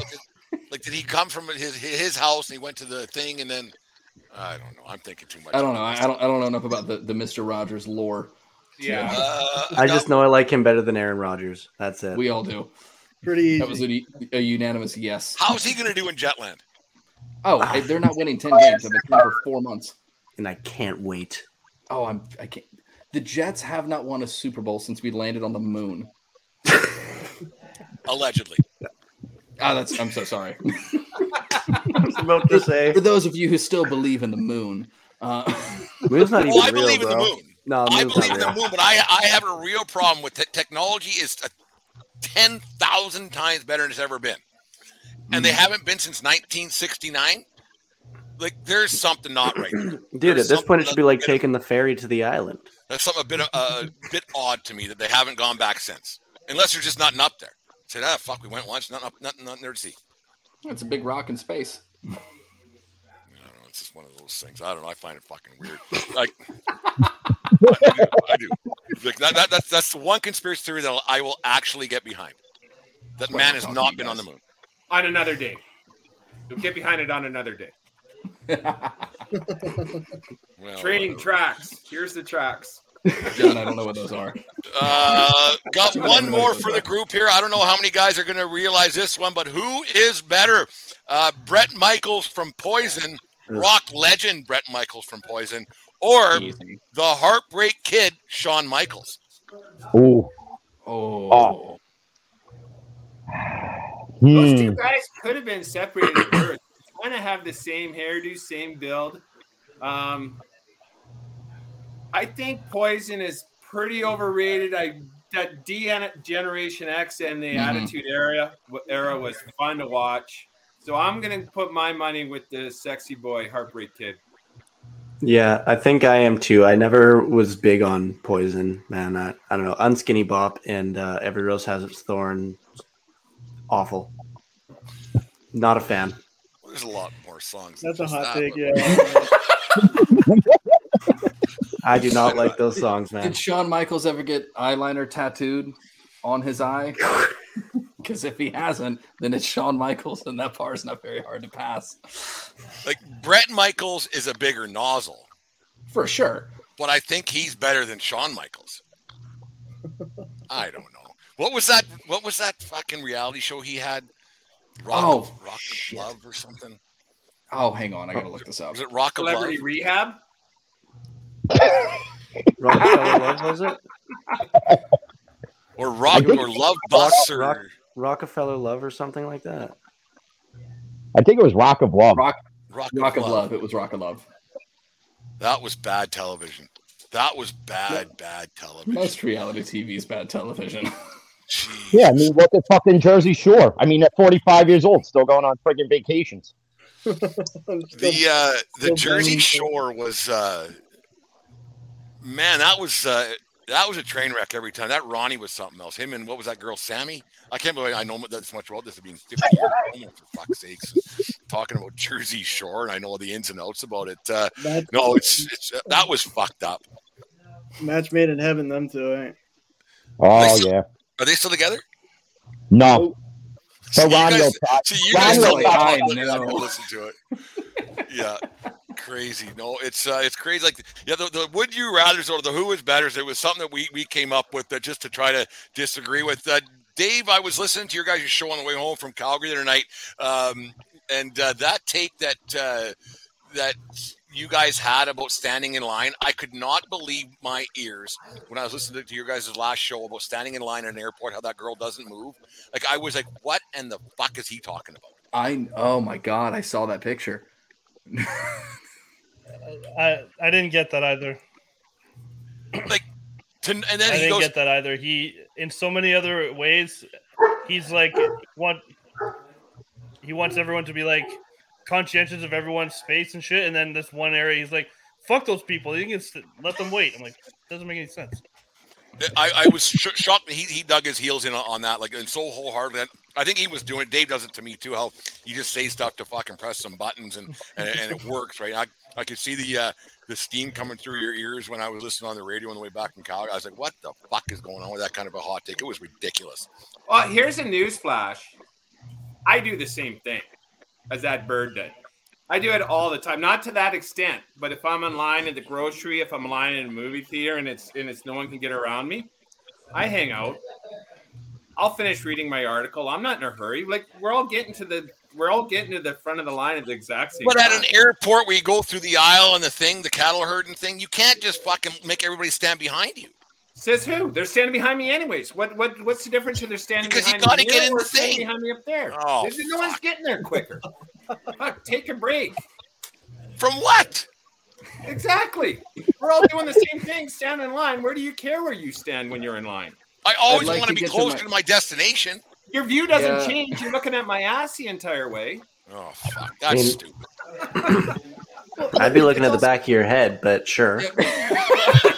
like, did he come from his his house and he went to the thing and then I don't know. I'm thinking too much. I don't know. I, I don't. I don't know enough about the, the Mr. Rogers lore. Yeah. Uh, I just know I like him better than Aaron Rodgers. That's it. We all do. Pretty easy. That was a, a unanimous yes. How's he going to do in Jetland? Oh, they're not winning ten games. They've been playing for four months. and I can't wait. Oh, I'm. I can't. The Jets have not won a Super Bowl since we landed on the moon. Allegedly. Ah, that's. I'm so sorry. I was about to say. For those of you who still believe in the moon, uh, Moon's not even Well, I real, believe in the moon. No, I believe in the moon, but I I have a real problem with te- technology. is a ten thousand times better than it's ever been, and they haven't been since 1969. Like there's something not right. there. Dude, There's at this point, it should be like that's a bit- taking the ferry to the island. That's something a bit uh, a bit odd to me that they haven't gone back since, unless there's just nothing up there. Said ah fuck, we went once, nothing up, nothing, nothing there to see. it's a big rock in space. I don't know. It's just one of those things. I don't know. I find it fucking weird. Like, I do. I do. Like, that, that, that's that's the one conspiracy theory that I will actually get behind. That man has not been on the moon. On another day. You'll get behind it on another day. Well, Training tracks. Here's the tracks. John, I don't know what those are. Uh, got one more for the group here. I don't know how many guys are going to realize this one, but who is better? Uh, Bret Michaels from Poison, rock legend Bret Michaels from Poison, or Easy. the Heartbreak Kid Shawn Michaels? Ooh. Oh. Oh. Those Hmm. two guys could have been separated at birth. Kind of have the same hairdo, same build. Um, I think Poison is pretty overrated. I that D Generation X and the Mhm. Attitude Era era was fun to watch. So I'm gonna put my money with the sexy boy Heartbreak Kid. Yeah, I think I am too. I never was big on Poison, man. I, I don't know. Unskinny Bop and uh, Every Rose Has Its Thorn. Awful. Not a fan. There's a lot more songs. That's than a hot that, take, yeah. I do not like those songs, man. Did Shawn Michaels ever get eyeliner tattooed on his eye? Because if he hasn't, then it's Shawn Michaels, and that bar is not very hard to pass. Like Bret Michaels is a bigger nozzle, For sure. but I think he's better than Shawn Michaels. I don't know. What was that? What was that fucking reality show he had? Rock, Oh, of, Rock of Love or something? Oh, hang on. I got to look this up. Was it Rock of Celebrity Love? Rehab. rock Rockefeller Love, was it? Or Rock or Love Rock, Bus or Rock, Rockefeller Love or something like that. I think it was Rock of Love. Rock, Rock, Rock of Love. It was Rock of Love. That was bad television. That was bad, bad television. Most reality TV is bad television. Jeez. Yeah, I mean, look at fucking Jersey Shore. I mean, at 45 years old, still going on friggin' vacations. The uh, the Jersey. Shore was uh, man, that was uh, that was a train wreck every time. That Ronnie was something else. Him and what was that girl, Sammy? I can't believe I know this much about this. Being 50 years for fuck's sakes, talking about Jersey Shore, and I know the ins and outs about it. Uh, no, it's, it's that was fucked up. match made in heaven, them two. Eh? Oh, Listen. yeah. Are they still together? No. See, So you Ronnie will guys, talk. see, you Ronnie guys will tell me talk. I I'm gonna know. listen to it. Yeah, crazy. No, it's uh, it's crazy. Like yeah, the, the would you rather's or the who is better. It was something that we we came up with uh, just to try to disagree with. Uh, Dave, I was listening to your guys' show on the way home from Calgary the other night, um, and uh, that take that uh, that you guys had about standing in line, I could not believe my ears when I was listening to your guys' last show about standing in line at an airport, how that girl doesn't move. Like I was like, what and the fuck is he talking about? I oh my god, I saw that picture. I I didn't get that either. Like, to, and I then he didn't goes, get that either. He in so many other ways, he's like want he wants everyone to be like conscientious of everyone's space and shit. And then this one area, he's like, "Fuck those people. You can st- let them wait." I'm like, doesn't make any sense. I, I was sh- shocked. that He, he dug his heels in on, on that, like, and so wholeheartedly. I think he was doing it. Dave does it to me too. How you just say stuff to fucking press some buttons and and, and it works, right? I I could see the uh, the steam coming through your ears when I was listening on the radio on the way back from Calgary. I was like, what the fuck is going on with that kind of a hot take? It was ridiculous. Well, here's a news flash. I do the same thing as that bird did. I do it all the time, not to that extent, but if I'm in line at the grocery, if I'm in line in a movie theater and it's and it's no one can get around me, I hang out. I'll finish reading my article. I'm not in a hurry. Like we're all getting to the we're all getting to the front of the line at the exact same But at an airport where you go through the aisle and the thing, the cattle herding thing, you can't just fucking make everybody stand behind you. Says who? They're standing behind me anyways. What what what's the difference if they're standing Because you behind gotta me get in the standing thing. behind me up there? Oh, no one's getting there quicker. Fuck, take a break. From what? Exactly. We're all doing the same thing. Stand in line. Where do you care where you stand when you're in line? I always like want to to be get to closer my- to my destination. Your view doesn't Yeah. change. You're looking at my ass the entire way. Oh fuck, that's mean- stupid. I'd be looking at the back of your head, but sure.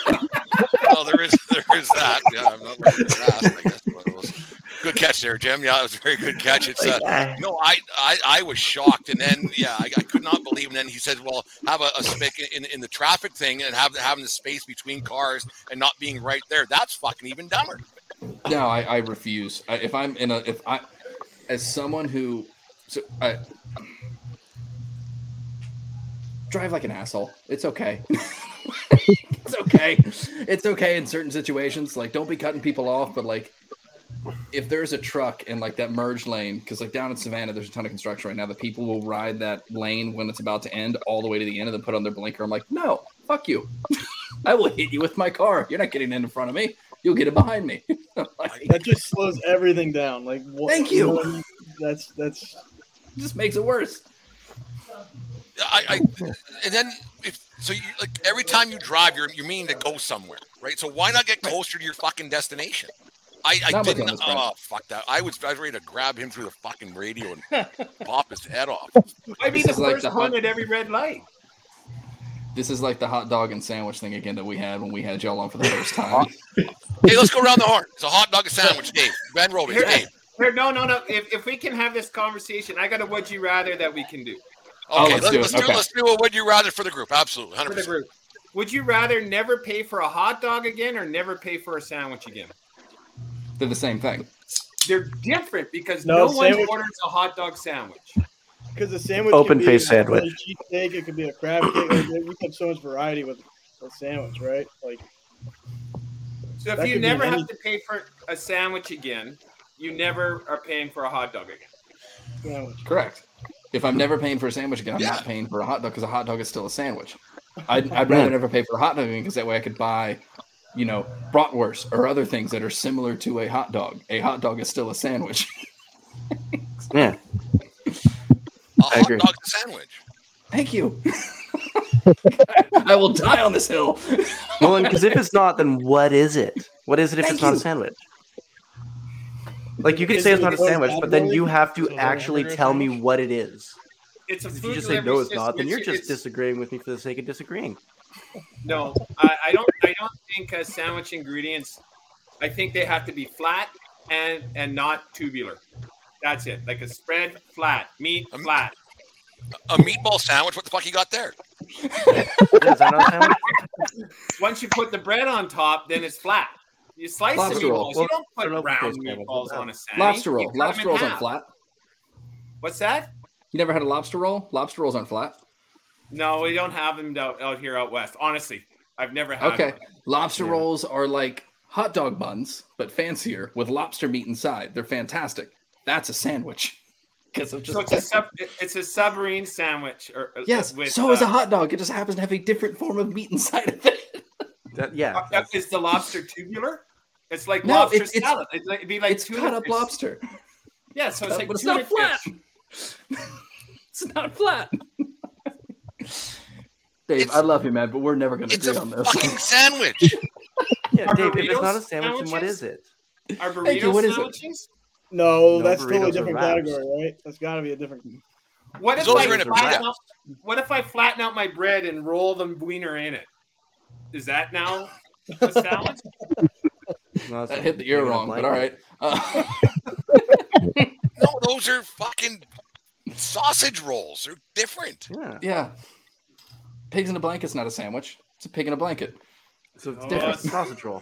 well, there is there is that. Yeah, I'm not looking at that. I guess. But it was- good catch there, Jim. Yeah, it was a very good catch. It's uh, no, I, I I was shocked, and then yeah, I, I could not believe. And then he said, "Well, have a, a spick in in the traffic thing, and have having the space between cars and not being right there. That's fucking even dumber." No, I, I refuse. I, if I'm in a, if I, as someone who, so I drive like an asshole. It's okay. it's okay. It's okay in certain situations. Like, don't be cutting people off, but like, if there's a truck in like that merge lane, because like down in Savannah, there's a ton of construction right now. The people will ride that lane when it's about to end all the way to the end and then put on their blinker. I'm like, no, fuck you. I will hit you with my car. You're not getting in in front of me. You'll get it behind me. That just slows everything down. Like, what, Thank you. That's that's just makes it worse. I, I and then if so, you like every time you drive, you're you mean to go somewhere, right? So why not get closer to your fucking destination? I, I Not didn't. him, friend. Oh fuck that! I was I was ready to grab him through the fucking radio and pop his head off. I'd be This the is like first the one hot- at every red light. This is like the hot dog and sandwich thing again that we had when we had y'all on for the first time. Hey, let's go around the horn. It's a hot dog and sandwich, Dave. Ben Roby, Here, Dave. here, no, no, no. If, if we can have this conversation, I got a would you rather that we can do. Oh, Okay, let's let's, do it. let's do Okay. let's do a would you rather for the group. Absolutely, 100%. For the group. Would you rather never pay for a hot dog again or never pay for a sandwich again? They're the same thing. They're different because No, no, one orders a hot dog sandwich. because the sandwich. Open could be face a sandwich. Philly. It could be a crab cake. Like, we have so much variety with a sandwich, right? Like, So if you never have any- to pay for a sandwich again, you never are paying for a hot dog again. sandwich. Correct. If I'm never paying for a sandwich again, I'm Yeah. not paying for a hot dog because a hot dog is still a sandwich. I'd, I'd rather never pay for a hot dog again because that way I could buy, you know, bratwurst or other things that are similar to a hot dog. A hot dog is still a sandwich. Yeah. A I hot agree. dog and sandwich. Thank you. I will die on this hill. Well, because if it's not, then what is it? What is it if Thank it's not you. a sandwich? Like you could say it's not a a sandwich, but then you have to So is it a actually tell me what it is. It's a If you just say no, it's not, then you're just disagreeing with me for the sake of disagreeing. No, I, I don't. I don't think uh, sandwich ingredients. I think they have to be flat and and not tubular. That's it. Like a spread, flat meat, Um, flat. A meatball sandwich. What the fuck you got there? Yeah, is that not a sandwich? Once you put the bread on top, then it's flat. You slice Lobster the roll. meatballs. Well, you don't I don't put know round meatballs on a sandwich. Lobster roll. Lobster rolls aren't flat. What's that? You never had a lobster roll? Lobster rolls aren't flat. No, we don't have them out, out here out west. Honestly, I've never had. Okay. them. Lobster Yeah. rolls are like hot dog buns, but fancier with lobster meat inside. They're fantastic. That's a sandwich. Because So it's a sub, it's a submarine sandwich. Or uh, yes. with, so is a uh, hot dog. It just happens to have a different form of meat inside of it. That, yeah. Uh, Is the lobster tubular? It's like No, lobster it's- it's- salad. It's it'd be like it's tuna cut up fish. lobster. Yeah, so it's like but it's tuna not flat. fish. It's not flat. Dave, I love you, man, but we're never going to It's agree a on this. fucking sandwich. Yeah, Are Dave, if it's not a sandwich, then what sandwiches? is it? Are Thank you, burrito what is it? sandwiches? No, No, that's still burritos a are different category, right? That's got to be a different. What if I are in a flatten wrap. out, What if I flatten out my bread and roll the wiener in it? Is that now a sandwich? No, That hit the ear wrong, but all right. Uh, No, those are fucking sausage rolls. They're different. Yeah. yeah. Pigs in a blanket's not a sandwich. It's a pig in a blanket. So it's Oh, different. it's- Sausage roll.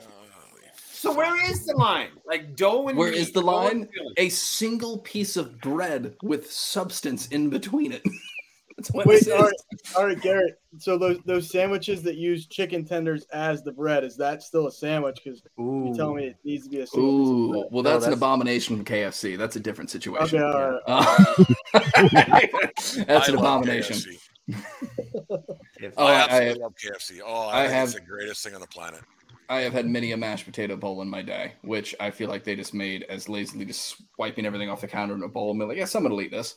So where is the line? Like dough and Where meat, is the line? A single piece of bread with substance in between it. That's what Wait, this all is. right, all right, Garrett. So those those sandwiches that use chicken tenders as the bread is that still a sandwich? Because you tell me it needs to be a sandwich. Ooh, bread. well, No, that's, an abomination from KFC. That's a different situation. Okay, all right. Uh, that's I an abomination. Oh, I I, absolutely I, love KFC. Oh, I I, have- it's the greatest thing on the planet. I have had many a mashed potato bowl in my day, which I feel like they just made as lazily just swiping everything off the counter in a bowl and be like, yeah, someone will eat this.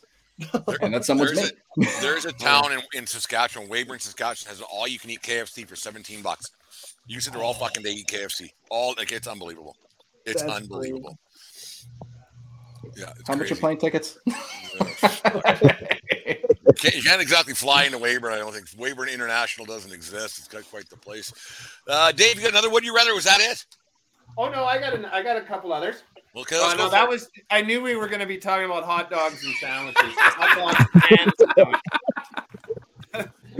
And that's someone's There's me. a, there's a town in, in Saskatchewan, Weyburn, Saskatchewan, has all you can eat KFC for 17 bucks. You said they're all fucking they eat KFC. All like it's unbelievable. It's That's unbelievable. Yeah, it's How much are plane tickets? Can't, you can't exactly fly into Weyburn. I don't think Weyburn International doesn't exist. It's got quite the place. Uh, Dave, you got another? Would you rather? Was that it? Oh no, I got an, I got a couple others. Okay, Oh, uh, no, that it. was. I knew we were going to be talking about hot dogs and sandwiches. hot dogs and sandwiches.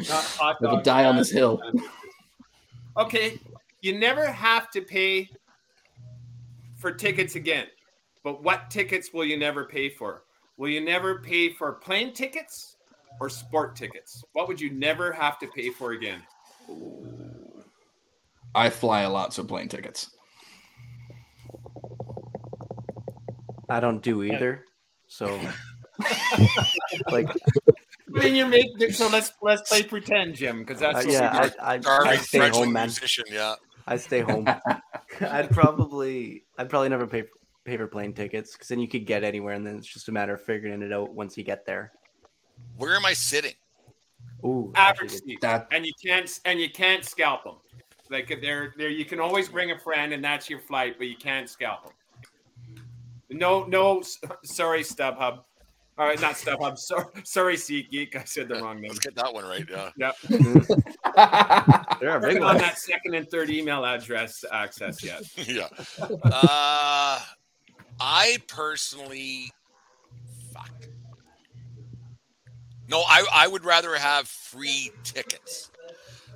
Not hot We'll dogs die on this hill. sandwiches. Okay, you never have to pay for tickets again. But what tickets will you never pay for? Will you never pay for plane tickets or sport tickets? What would you never have to pay for again? I fly a lot, so plane tickets. I don't do either. So, like, I mean, you're so let's let's play pretend, Jim, because that's uh, what we yeah, do. I, I, I, stay French home, man. Musician, yeah. I stay home. I'd probably, I'd probably never pay pay for plane tickets because then you could get anywhere, and then it's just a matter of figuring it out once you get there. Where am I sitting? Ooh, average actually, seats, That- and you can't and you can't scalp them. Like if they're there, you can always bring a friend, and that's your flight, but you can't scalp them. No, no, s- sorry, StubHub. All right, not StubHub. Sorry, sorry, SeatGeek. I said the wrong name. Let's get that one right. Yeah. Yep. There are big Working on ones. that second and third email address access yet. yeah. Uh, I personally, fuck. No, I I would rather have free tickets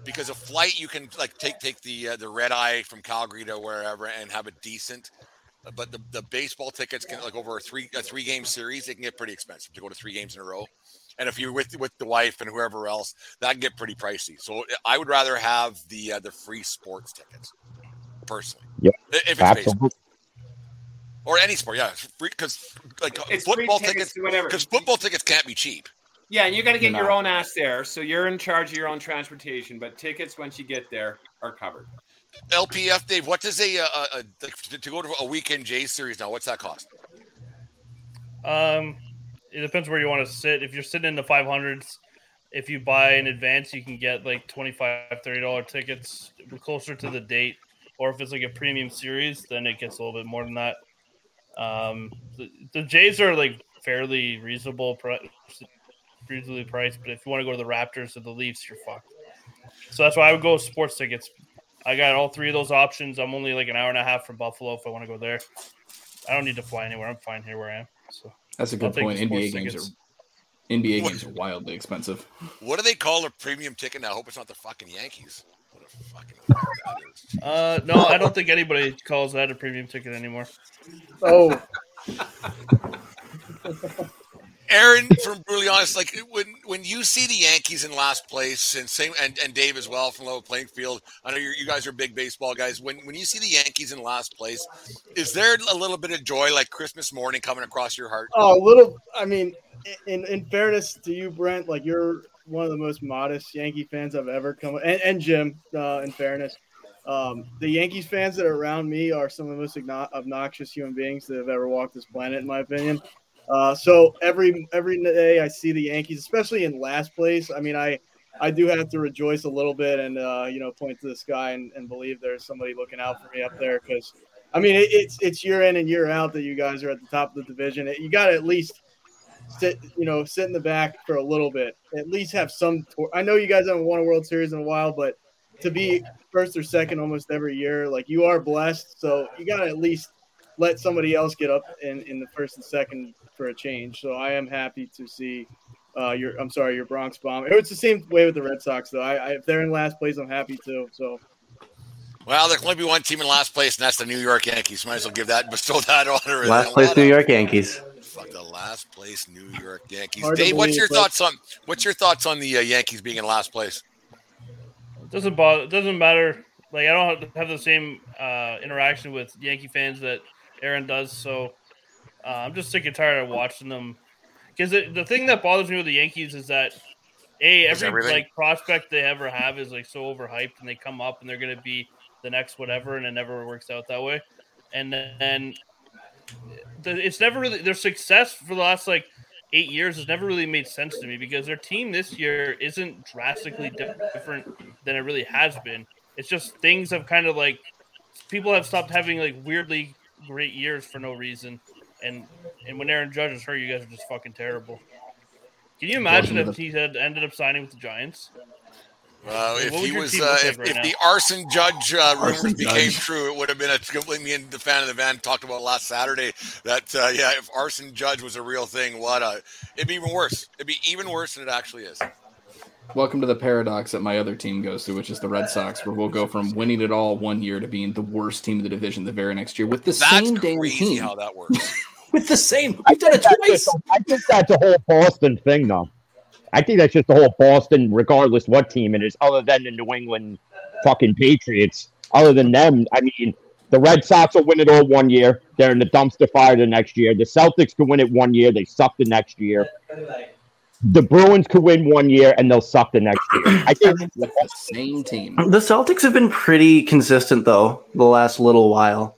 because a flight you can like take take the uh, the red eye from Calgary to wherever and have a decent. But the, the baseball tickets can like over a three a three game series, they can get pretty expensive to go to three games in a row. And if you're with with the wife and whoever else, that can get pretty pricey. So I would rather have the uh, the free sports tickets, personally. yeah If it's Absolutely. baseball or any sport, yeah, because like It's football tickets tickets, whatever. because football tickets can't be cheap. Yeah, and you got to get No. your own ass there, so you're in charge of your own transportation. But tickets, once you get there, are covered. LPF, Dave, what does a, a, a to, go to a weekend Jays series now? What's that cost? Um, it depends where you want to sit. If you're sitting in the 500s, if you buy in advance, you can get like 25 $30 tickets closer to the date. Or if it's like a premium series, then it gets a little bit more than that. Um, the, the Jays are like fairly reasonable, pri- reasonably priced. But if you want to go to the Raptors or the Leafs, you're fucked. So that's why I would go sports tickets. I got all three of those options. I'm only like an hour and a half from Buffalo if I want to go there. I don't need to fly anywhere. I'm fine here where I am. So That's a I'll good take point. NBA games tickets. are NBA What- games are wildly expensive. What do they call a premium ticket now? I hope it's not the fucking Yankees. What a fucking that is. Uh, no, I don't think anybody calls that a premium ticket anymore. Oh, Aaron, from brutally honest, like when when you see the Yankees in last place, and same and, and Dave as well from Level Playing Field. I know you guys are big baseball guys. When when you see the Yankees in last place, is there a little bit of joy, like Christmas morning, coming across your heart? oh, a little. I mean, in in fairness to you, Brent, like you're one of the most modest Yankee fans I've ever come. And, and Jim, uh, in fairness, um, the Yankees fans that are around me are some of the most obno- obnoxious human beings that have ever walked this planet, in my opinion. Uh, so every every day I see the Yankees, especially in last place. I mean, I I do have to rejoice a little bit and uh, you know point to the sky and, and believe there's somebody looking out for me up there because I mean it, it's it's year in and year out that you guys are at the top of the division. You got to at least sit you know sit in the back for a little bit. At least have some. I know you guys haven't won a World Series in a while, but to be first or second almost every year, like you are blessed. So you got to at least let somebody else get up in, in the first and second for a change. So I am happy to see uh, your. I'm sorry, your Bronx bomb. It's the same way with the Red Sox, though. I, I if they're in last place, I'm happy too. So Well, there can only be one team in last place, and that's the New York Yankees. Might as well give that bestow that honor. Last place, New York Yankees. Fuck the last place, New York Yankees. Hard Dave, what's your but- thoughts on what's your thoughts on the uh, Yankees being in last place? It doesn't bother. It doesn't matter. Like I don't have the same uh, interaction with Yankee fans that Aaron does. So uh, I'm just sick and tired of watching them. Because the, the thing that bothers me with the Yankees is that a every everything? like prospect they ever have is like so overhyped, and they come up and they're going to be the next whatever, and it never works out that way. And then the, it's never really their success for the last like eight years has never really made sense to me because their team this year isn't drastically different than it really has been. It's just things have kind of like people have stopped having like weirdly great years for no reason. And and when Aaron Judge is hurt, you guys are just fucking terrible. Can you imagine if he had ended up signing with the Giants? Uh, if he was, uh, if, right if the arson judge uh, rumors Arson became judge. true, it would have been a completely me and the fan of the van talked about last Saturday. That uh, yeah, if arson judge was a real thing, what a it'd be even worse. It'd be even worse than it actually is. Welcome to the paradox that my other team goes through, which is the Red Sox, where we'll go from winning it all one year to being the worst team in the division the very next year with the That's same damn team. how that works. With the same, we've done it twice. I think that's a whole Boston thing, though. I think that's just the whole Boston, regardless what team it is, other than the New England fucking Patriots. Other than them, I mean, the Red Sox will win it all one year. They're in the dumpster fire the next year. The Celtics can win it one year. They suck the next year. The Bruins could win one year and they'll suck the next year. I think the same team. The Celtics have been pretty consistent though the last little while.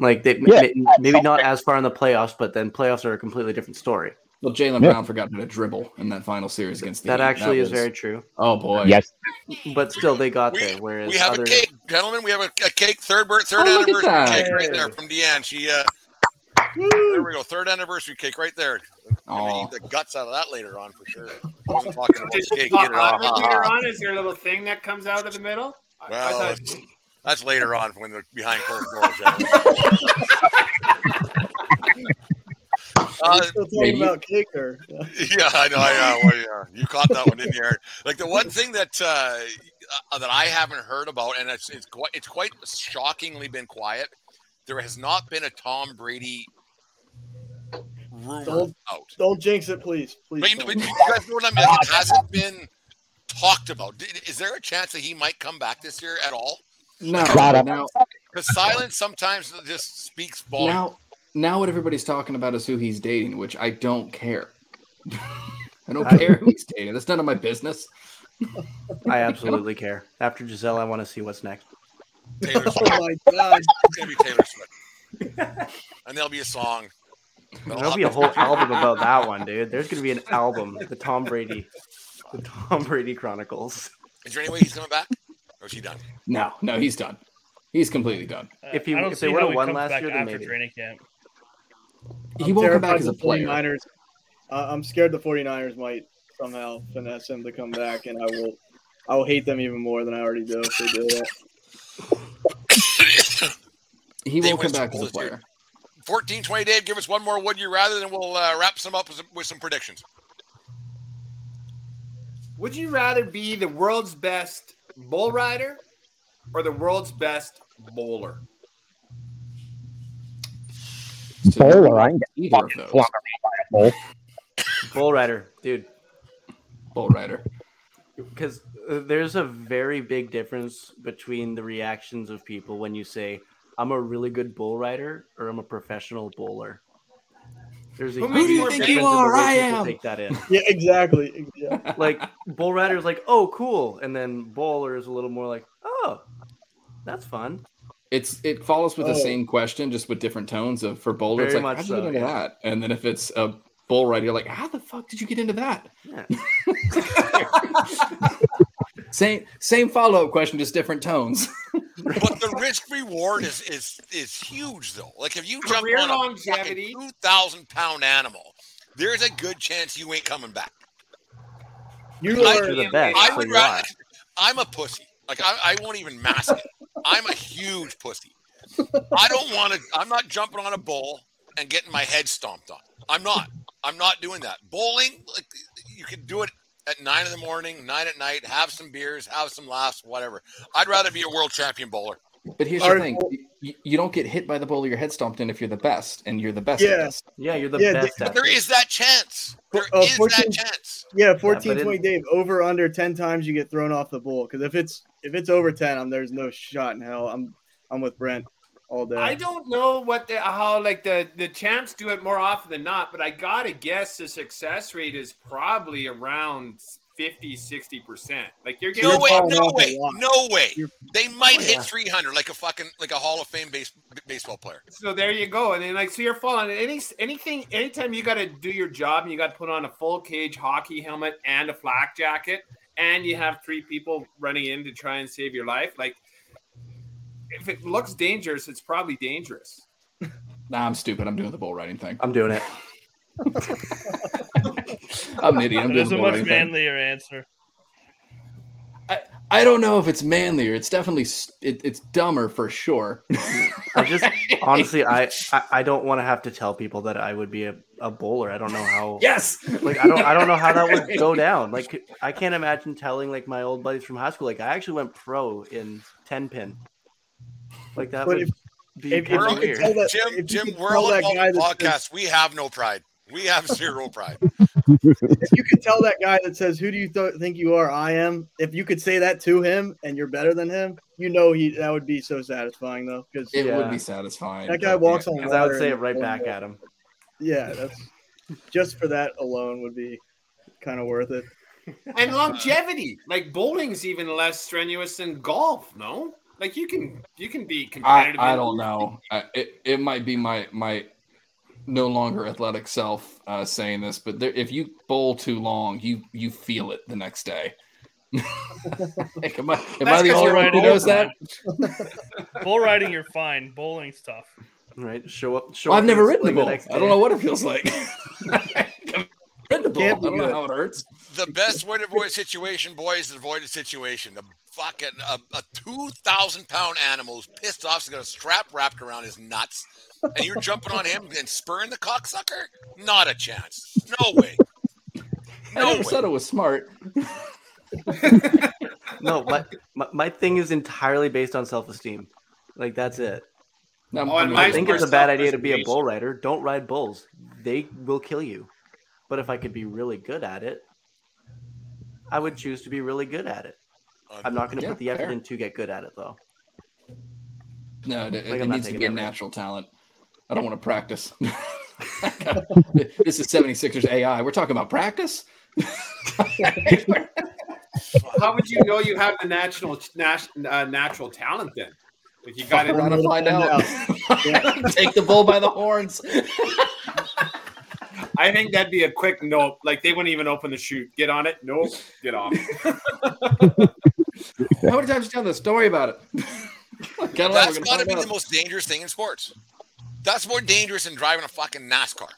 Like they Yeah. may- maybe not as far in the playoffs, but then playoffs are a completely different story. Well, Jaylen Yeah. Brown forgot how to dribble in that final series against the That Heat. actually is was- very true. Oh boy. yes. But still, they got We, there. Whereas we have other, a cake, gentlemen. We have a, a cake. Third birth, third Oh, look at anniversary that. cake right there from Deanne. She uh, there we go. Third anniversary cake right there. I'm gonna Oh, eat the guts out of that later on for sure. I wasn't talking about Does the she cake pop either. out Ah, later on? Is there a little thing that comes out of the middle? I- I Well, thought- that's, that's later on when they're behind closed doors. Uh, still talking about cake or yeah, I know. I know. Well, yeah, you caught that one, didn't you? Aaron? Like the one thing that uh, uh, that I haven't heard about, and it's it's quite it's quite shockingly been quiet. There has not been a Tom Brady rumor Don't- out. don't jinx it, please. Please. But you, but you guys know what I mean? Like, it hasn't been talked about. Is there a chance that he might come back this year at all? no. Shut. Now, Because silence sometimes just speaks volumes. now, now, what everybody's talking about is who he's dating, which I don't care. I don't I- care who he's dating. That's none of my business. I absolutely care. After Gisele, I want to see what's next. Taylor Oh my god. It's gonna be Taylor Swift, and there'll be a song. There'll be a whole album about that one, dude. There's gonna be an album, the Tom Brady, the Tom Brady Chronicles. Is there any way he's coming back, or is he done? No, no, he's done. He's completely done. If he- I don't if they would've he won last year, then after maybe. training camp. He I'm won't come back as a player. 49ers uh, I'm scared the 49ers might somehow finesse him to come back, and I will. I will hate them even more than I already do if they do that. He They won't win come back as a player. dude. Player. 14 20, Dave. Give us one more would you rather, then we'll uh, wrap some up with some, with some predictions. Would you rather be the world's best bull rider or the world's best bowler? Bowler, I ain't Either of fucking those. flung around by a bull. Bull rider, dude. Bull rider. Because uh, there's a very big difference between the reactions of people when you say, I'm a really good bull rider or I'm a professional bowler. There's a Who do you think you are? way I am. Take that in. Yeah, exactly. Yeah. Like bull rider is like, oh, cool, and then bowler is a little more like, oh, that's fun. It's it follows with the Oh. same question, just with different tones of for bowler. It's like, much how'd you get into yeah. that? And then if it's a bull rider, you're like, how the fuck did you get into that? Yeah. Same same follow up question, just different tones. But the risk reward is is is huge though. Like if you jump Career on a longevity. two thousand pound animal, there's a good chance you ain't coming back. You I- are You're the best. I would rather, I'm a pussy. Like I, I won't even mask it. I'm a huge pussy. I don't want to. I'm not jumping on a bull and getting my head stomped on. I'm not. I'm not doing that. Bowling, like you can do it at nine in the morning, nine at night. Have some beers, have some laughs, whatever. I'd rather be a world champion bowler. But here's Are- the thing: you, you don't get hit by the bull or your head stomped in if you're the best, and you're the best. Yeah. At. Yeah, you're the Yeah, best But at there it. is that chance. There Uh, is that chance. Yeah, 14, but in- 20, Dave. Over under ten times you get thrown off the bowl Because if it's if it's over ten, I'm there's no shot in hell. I'm I'm with Brent all day. I don't know what the how like the the champs do it more often than not, but I gotta guess the success rate is probably around 50 60 percent. Like you're getting No way, no way, no way. They might Oh, hit yeah. 300 like a fucking like a Hall of Fame base, baseball player. So there you go, and then like so you're falling. Any anything, anytime you got to do your job and you got to put on a full cage hockey helmet and a flak jacket, and you have three people running in to try and save your life. Like if it looks dangerous, it's probably dangerous. Nah, I'm stupid. I'm doing the bull riding thing. I'm doing it. I'm an idiot. I'm doing is the a bull much riding thing. manlier answer. I don't know if it's manlier. It's definitely it, it's dumber for sure. I just honestly, I I, I don't want to have to tell people that I would be a, a bowler. I don't know how. yes. Like I don't I don't know how that would go down. Like I can't imagine telling like my old buddies from high school. Like I actually went pro in ten pin. Like that But would if- be if- if you could weird. tell that- Jim, if Jim, we're tell all that involved guy in that says- We have no pride. We have zero pride. if you could tell that guy that says, "Who do you th- think you are?" I am. If you could say that to him, and you're better than him, you know he that would be so satisfying though, because It would be satisfying. that guy walks yeah. on 'Cause water. I would say it right back at him. Yeah, that's just for that alone would be kind of worth it. and longevity. Like bowling's even less strenuous than golf. No, like you can you can be I, competitive. I in- don't know. I, it it might be my my no longer athletic self uh, saying this, but there, if you bowl too long, you you feel it the next day. Like, am I, am I That's the 'cause only one who knows that? Bull riding, you're fine. Bowling's tough. Right? Show up. Show Well, up I've never the ridden a swing bull. I don't know what it feels like. ridden a bull. I Can't be don't know good. how it hurts. The best way to avoid a situation, boys, is avoid a situation. The fucking a, a two thousand pound animal is pissed off. He's got a strap wrapped around his nuts, and you're jumping on him and spurring the cocksucker. Not a chance. No way. I No never way. said it was smart. No, my, my my thing is entirely based on self esteem. Like that's it. No, Oh, and I'm- I mine's think it's a bad idea to be a bull rider. Don't ride bulls. They will kill you. But if I could be really good at it, I would choose to be really good at it. I'm not going to Yeah, put the effort fair. in to get good at it though. No, it, it Like, I'm needs to be a that risk. natural talent. I don't want to practice. this is 76ers AI. We're talking about practice? How would you know you have the natural nat- uh, natural talent then? If you got it, We're gonna find out. Yeah. Take the bull by the horns. I think that'd be a quick nope. Like they wouldn't even open the chute. Get on it. Nope. Get off. How many times you tell the story about it? Cadillac, That's we're got to find be the most dangerous thing in sports. That's more dangerous than driving a fucking NASCAR.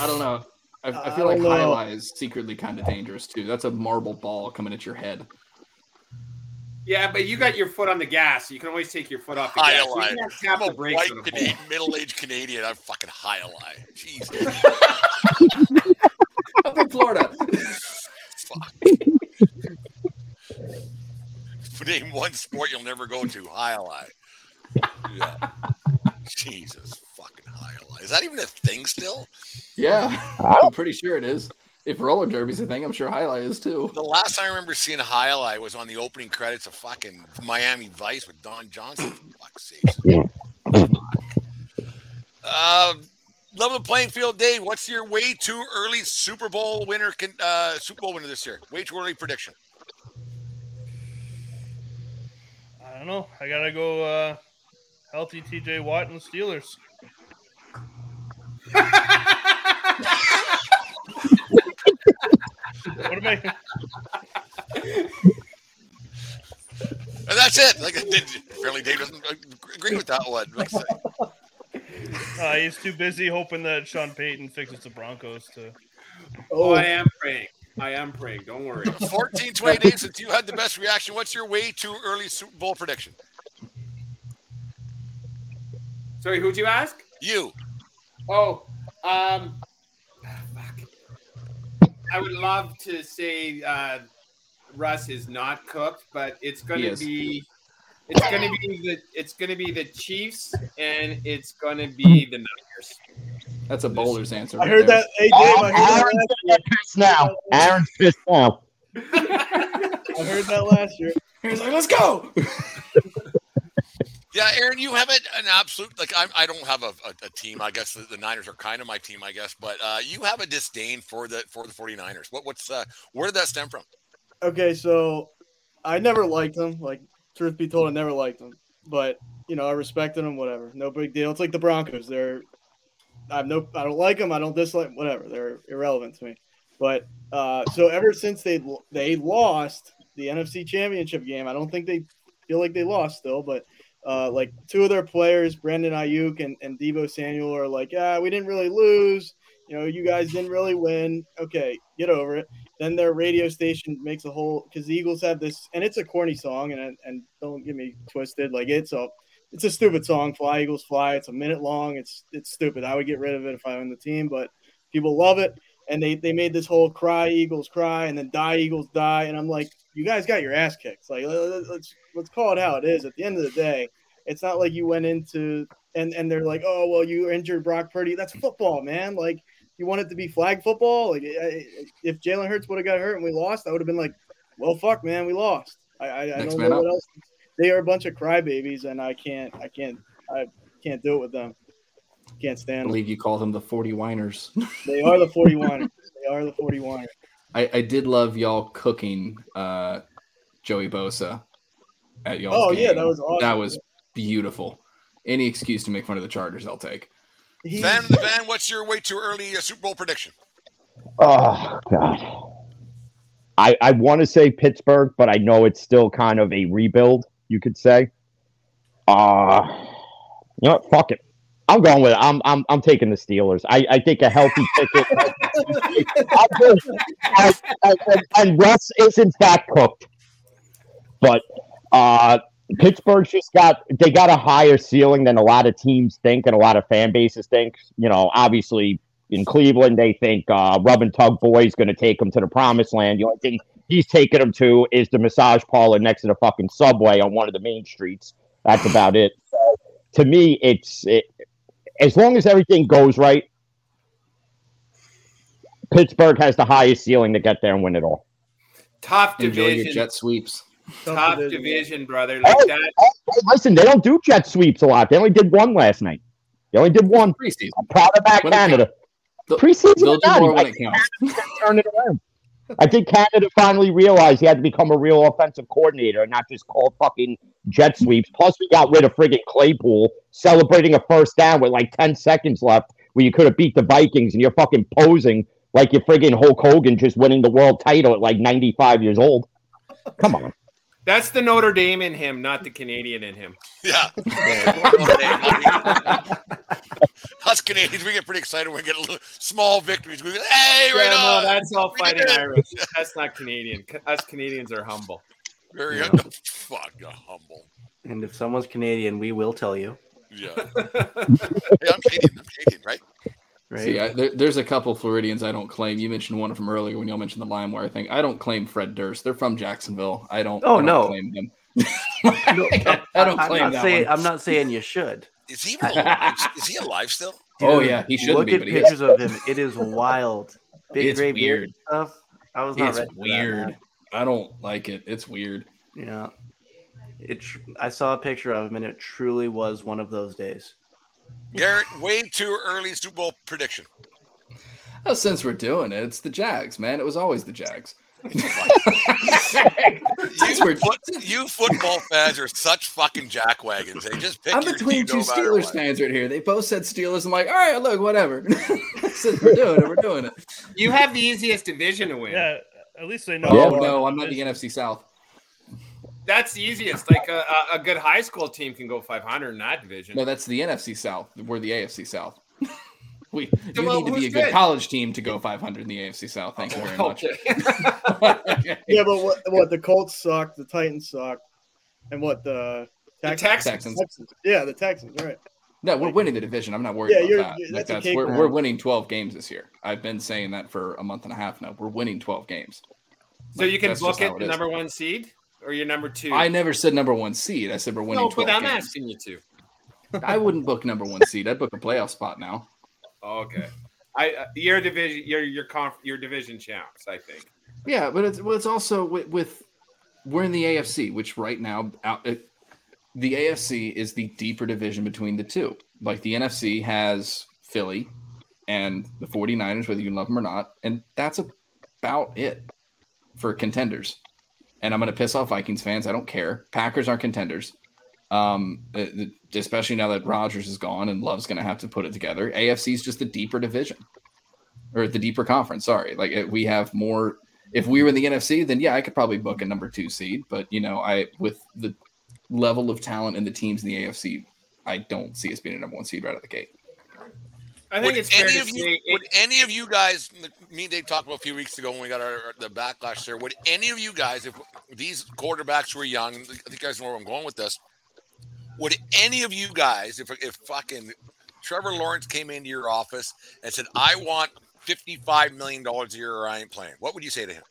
I don't know. I, I I feel like don't know. is secretly kind of dangerous too. That's a marble ball coming at your head. Yeah, but you got your foot on the gas. You can always take your foot off the High gas. You line. can't I'm a brakes white Canadian, middle-aged Canadian. I'm fucking jai alai. Jesus. Up in Florida. Fuck. Name one sport you'll never go to. Jai alai. Yeah. Jesus fucking jai alai. Is that even a thing still? Yeah, I'm pretty sure it is. If roller derby's a thing, I'm sure highlight is too. The last time I remember seeing a highlight was on the opening credits of fucking Miami Vice with Don Johnson. For fuck's sakes. Uh, level the playing field, Dave. What's your way too early Super Bowl winner? Can, uh, Super Bowl winner this year? Way too early prediction. I don't know. I gotta go uh, healthy TJ Watt and the Steelers. what am I? And that's it. Like, apparently, Dave doesn't agree with that one. Like, Uh, he's too busy hoping that Sean Payton fixes the Broncos to. Oh, I am praying. I am praying. Don't worry. 14, 20 days since you had the best reaction. What's your way too early Super Bowl prediction? Sorry, who'd you ask? You. Oh, um, fuck. I would love to say uh, Russ is not cooked, but it's going to be. It's going to be the. It's going to be the Chiefs, and it's going to be the Niners. That's a bowler's answer. I right heard there. that. Hey, Dave, I heard that, Aaron's last gonna pissed now. Aaron's pissed now. I heard that last year. He's like, let's go. Yeah, Aaron, you have an absolute like I'm, I don't have a, a, a team. I guess the, the Niners are kind of my team, I guess, but uh, you have a disdain for the for the 49ers. What what's uh, where did that stem from? Okay, so I never liked them. Like, truth be told, I never liked them. But you know, I respected them. Whatever, no big deal. It's like the Broncos. They're, I have no, I don't like them. I don't dislike. Whatever, they're irrelevant to me. But uh, so ever since they they lost the NFC Championship game, I don't think they feel like they lost still. But uh, like two of their players, Brandon Aiyuk and, and Deebo Samuel, are like, yeah, we didn't really lose. You know, you guys didn't really win. Okay, get over it. then their radio station makes a whole because the Eagles have this, and it's a corny song, and and don't get me twisted, like it's a it's a stupid song. Fly Eagles Fly. It's a minute long. It's it's stupid. I would get rid of it if I owned the team, but people love it. And they they made this whole cry Eagles cry and then die Eagles die. And I'm like, you guys got your ass kicked. Like let's let's call it how it is. At the end of the day, it's not like you went into and and they're like, oh well, you injured Brock Purdy. That's football, man. Like you want it to be flag football. Like if Jalen Hurts would have got hurt and we lost, I would have been like, well, fuck, man, we lost. I I, I don't know what else. They are a bunch of crybabies, and I can't I can't I can't do it with them. Can't stand. I believe you call them the forty whiners. They are the forty whiners. they are the forty whiners. I, I did love y'all cooking uh, Joey Bosa at y'all. Oh game. yeah, that was awesome. That was beautiful. Any excuse to make fun of the Chargers, I'll take. Van the Van, what's your way too early uh, Super Bowl prediction? Oh God. I, I want to say Pittsburgh, but I know it's still kind of a rebuild, you could say. Uh you know what? Fuck it. I'm going with it. I'm I'm I'm taking the Steelers. I, I think a healthy Pickett. and, and Russ is in fact cooked. But uh Pittsburgh's just got they got a higher ceiling than a lot of teams think and a lot of fan bases think. You know, obviously in Cleveland they think uh, Rub and Tug Boy is going to take them to the promised land. The only thing he's taking them to is the massage parlor next to the fucking subway on one of the main streets. That's about it. So, to me, it's it, as long as everything goes right. Pittsburgh has the highest ceiling to get there and win it all. Tough Enjoy division. your jet sweeps. Tough division, brother. Like Hey, that. hey, hey, listen, they don't do jet sweeps a lot. They only did one last night. They only did one. Preseason. I'm proud of that When Canada. They'll- Preseason, They'll do more I when it counts. Turn it around. I think Canada finally realized he had to become a real offensive coordinator and not just call fucking jet sweeps. Plus, we got rid of friggin' Claypool celebrating a first down with like 10 seconds left where you could have beat the Vikings and you're fucking posing like you're friggin' Hulk Hogan just winning the world title at like 95 years old. Come on. That's the Notre Dame in him, not the Canadian in him. Yeah. Us Canadians, we get pretty excited when we get a little small victories. We go, hey, right Yeah, no, on. that's all We fighting did. Irish. That's not Canadian. Us Canadians are humble. Very Yeah. good. Fuck, you're humble. And if someone's Canadian, we will tell you. Yeah. hey, I'm Canadian. I'm Canadian, right? Right? See, I, there, there's a couple Floridians I don't claim. You mentioned one of them earlier when y'all mentioned the LimeWire thing. I don't claim Fred Durst. They're from Jacksonville. I don't. Oh, I don't no. claim them. No, I don't I'm claim not that saying, one. I'm not saying you should. Is he even alive? Is he alive still? Oh, yeah, he shouldn't Look be, at but he pictures of him. It is wild. Big It's gray beard weird. stuff. I was not It's ready for that, weird. I don't like it. It's weird. Yeah. It. tr- I saw a picture of him, and it truly was one of those days. Garrett, way too early Super Bowl prediction. Oh, since we're doing it, it's the Jags, man. It was always the Jags. You, foot, you football fans are such fucking jackwagons. They just pick I'm between two no Steelers what. fans right here. They both said Steelers. I'm like, all right, look, whatever. Since we're doing it, we're doing it. You have the easiest division to win. Yeah, at least they know. Oh what no, I'm not the NFC South. That's the easiest. Like a, a- a good high school team can go 500 in that division. No, that's the NFC South. We're the AFC South. we you Well, need to be a good, good? college team to go 500 in the AFC South. Thank you very much. Okay. Yeah, but what, what the Colts suck, the Titans suck, and what the, The Texans. Texans. Yeah, the Texans, right? No, we're winning the division. I'm not worried Yeah, about you're- that. you're- Like, that's that's, we're, we're winning 12 games this year. I've been saying that for a month and a half now. We're winning 12 games. So you can That's book just how it it the number one seed or your number two. I never said number one seed. I said we're winning no, 12 but I'm games. asking you to. I wouldn't book number one seed. I'd book a playoff spot now. Okay. I uh, your division, your your conf, your division champs. I think. Yeah, but it's well, it's also with, with we're in the AFC, which right now out it, the AFC is the deeper division between the two. Like the NFC has Philly and the 49ers, whether you love them or not, and that's about it for contenders. And I'm going to piss off Vikings fans. I don't care. Packers aren't contenders. Um, especially now that Rodgers is gone and Love's going to have to put it together. AFC is just the deeper division or the deeper conference. Sorry, like we have more. If we were in the NFC, then yeah, I could probably book a number two seed. But you know, I with the level of talent in the teams in the AFC, I don't see us being a number one seed right out of the gate. I think would it's fair any to of you say would any of you guys me and Dave talked about a few weeks ago when we got our, our- the backlash there would any of you guys if these quarterbacks were young I think you guys know where I'm going with this would any of you guys if if fucking Trevor Lawrence came into your office and said I want 55 million dollars a year or I ain't playing what would you say to him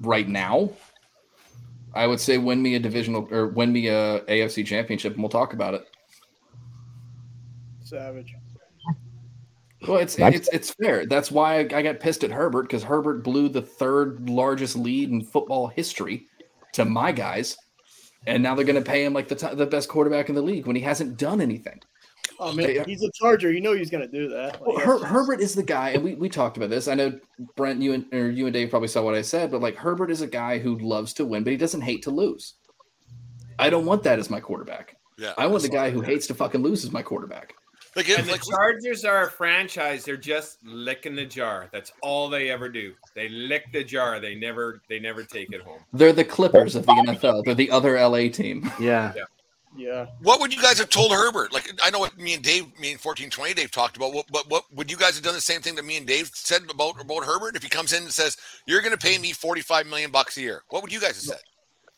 right now, I would say win me a divisional or win me a AFC championship, and we'll talk about it. Savage. Well, it's That's- it's it's fair. That's why I, I got pissed at Herbert because Herbert blew the third largest lead in football history to my guys, and now they're going to pay him like the t- the best quarterback in the league when he hasn't done anything. Oh man, Yeah. he's a Charger. You know he's gonna do that. Well, Like, Her- Herbert is the guy, and we, we talked about this. I know Brent, you and or you and Dave probably saw what I said, but like Herbert is a guy who loves to win, but he doesn't hate to lose. I don't want that as my quarterback. yeah I want the guy who hates to fucking lose as my quarterback. Like, And if, the like Chargers are a franchise. They're just licking the jar. That's all they ever do. They lick the jar. They never they never take it home. They're the Clippers of the NFL. They're the other LA team. Yeah. yeah. what would you guys have told Herbert like I know what me and Dave me and 1420 Dave talked about what but what would you guys have done the same thing that me and Dave said about about Herbert if he comes in and says you're going to pay me 45 million bucks a year what would you guys have said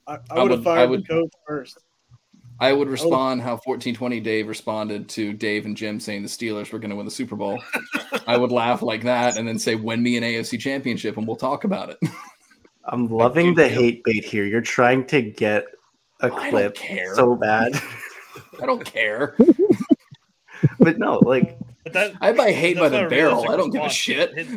I, I I would have would- I fired would- the coach first. I would oh. respond how 1420 Dave responded to Dave and Jim saying the Steelers were going to win the Super Bowl. I would laugh like that and then say, win me an AFC championship and we'll talk about it. I'm loving the hate bait here. You're trying to get a I don't clip care. so bad. I don't care. but no, like But that, I buy hate by the barrel. I don't give a shit.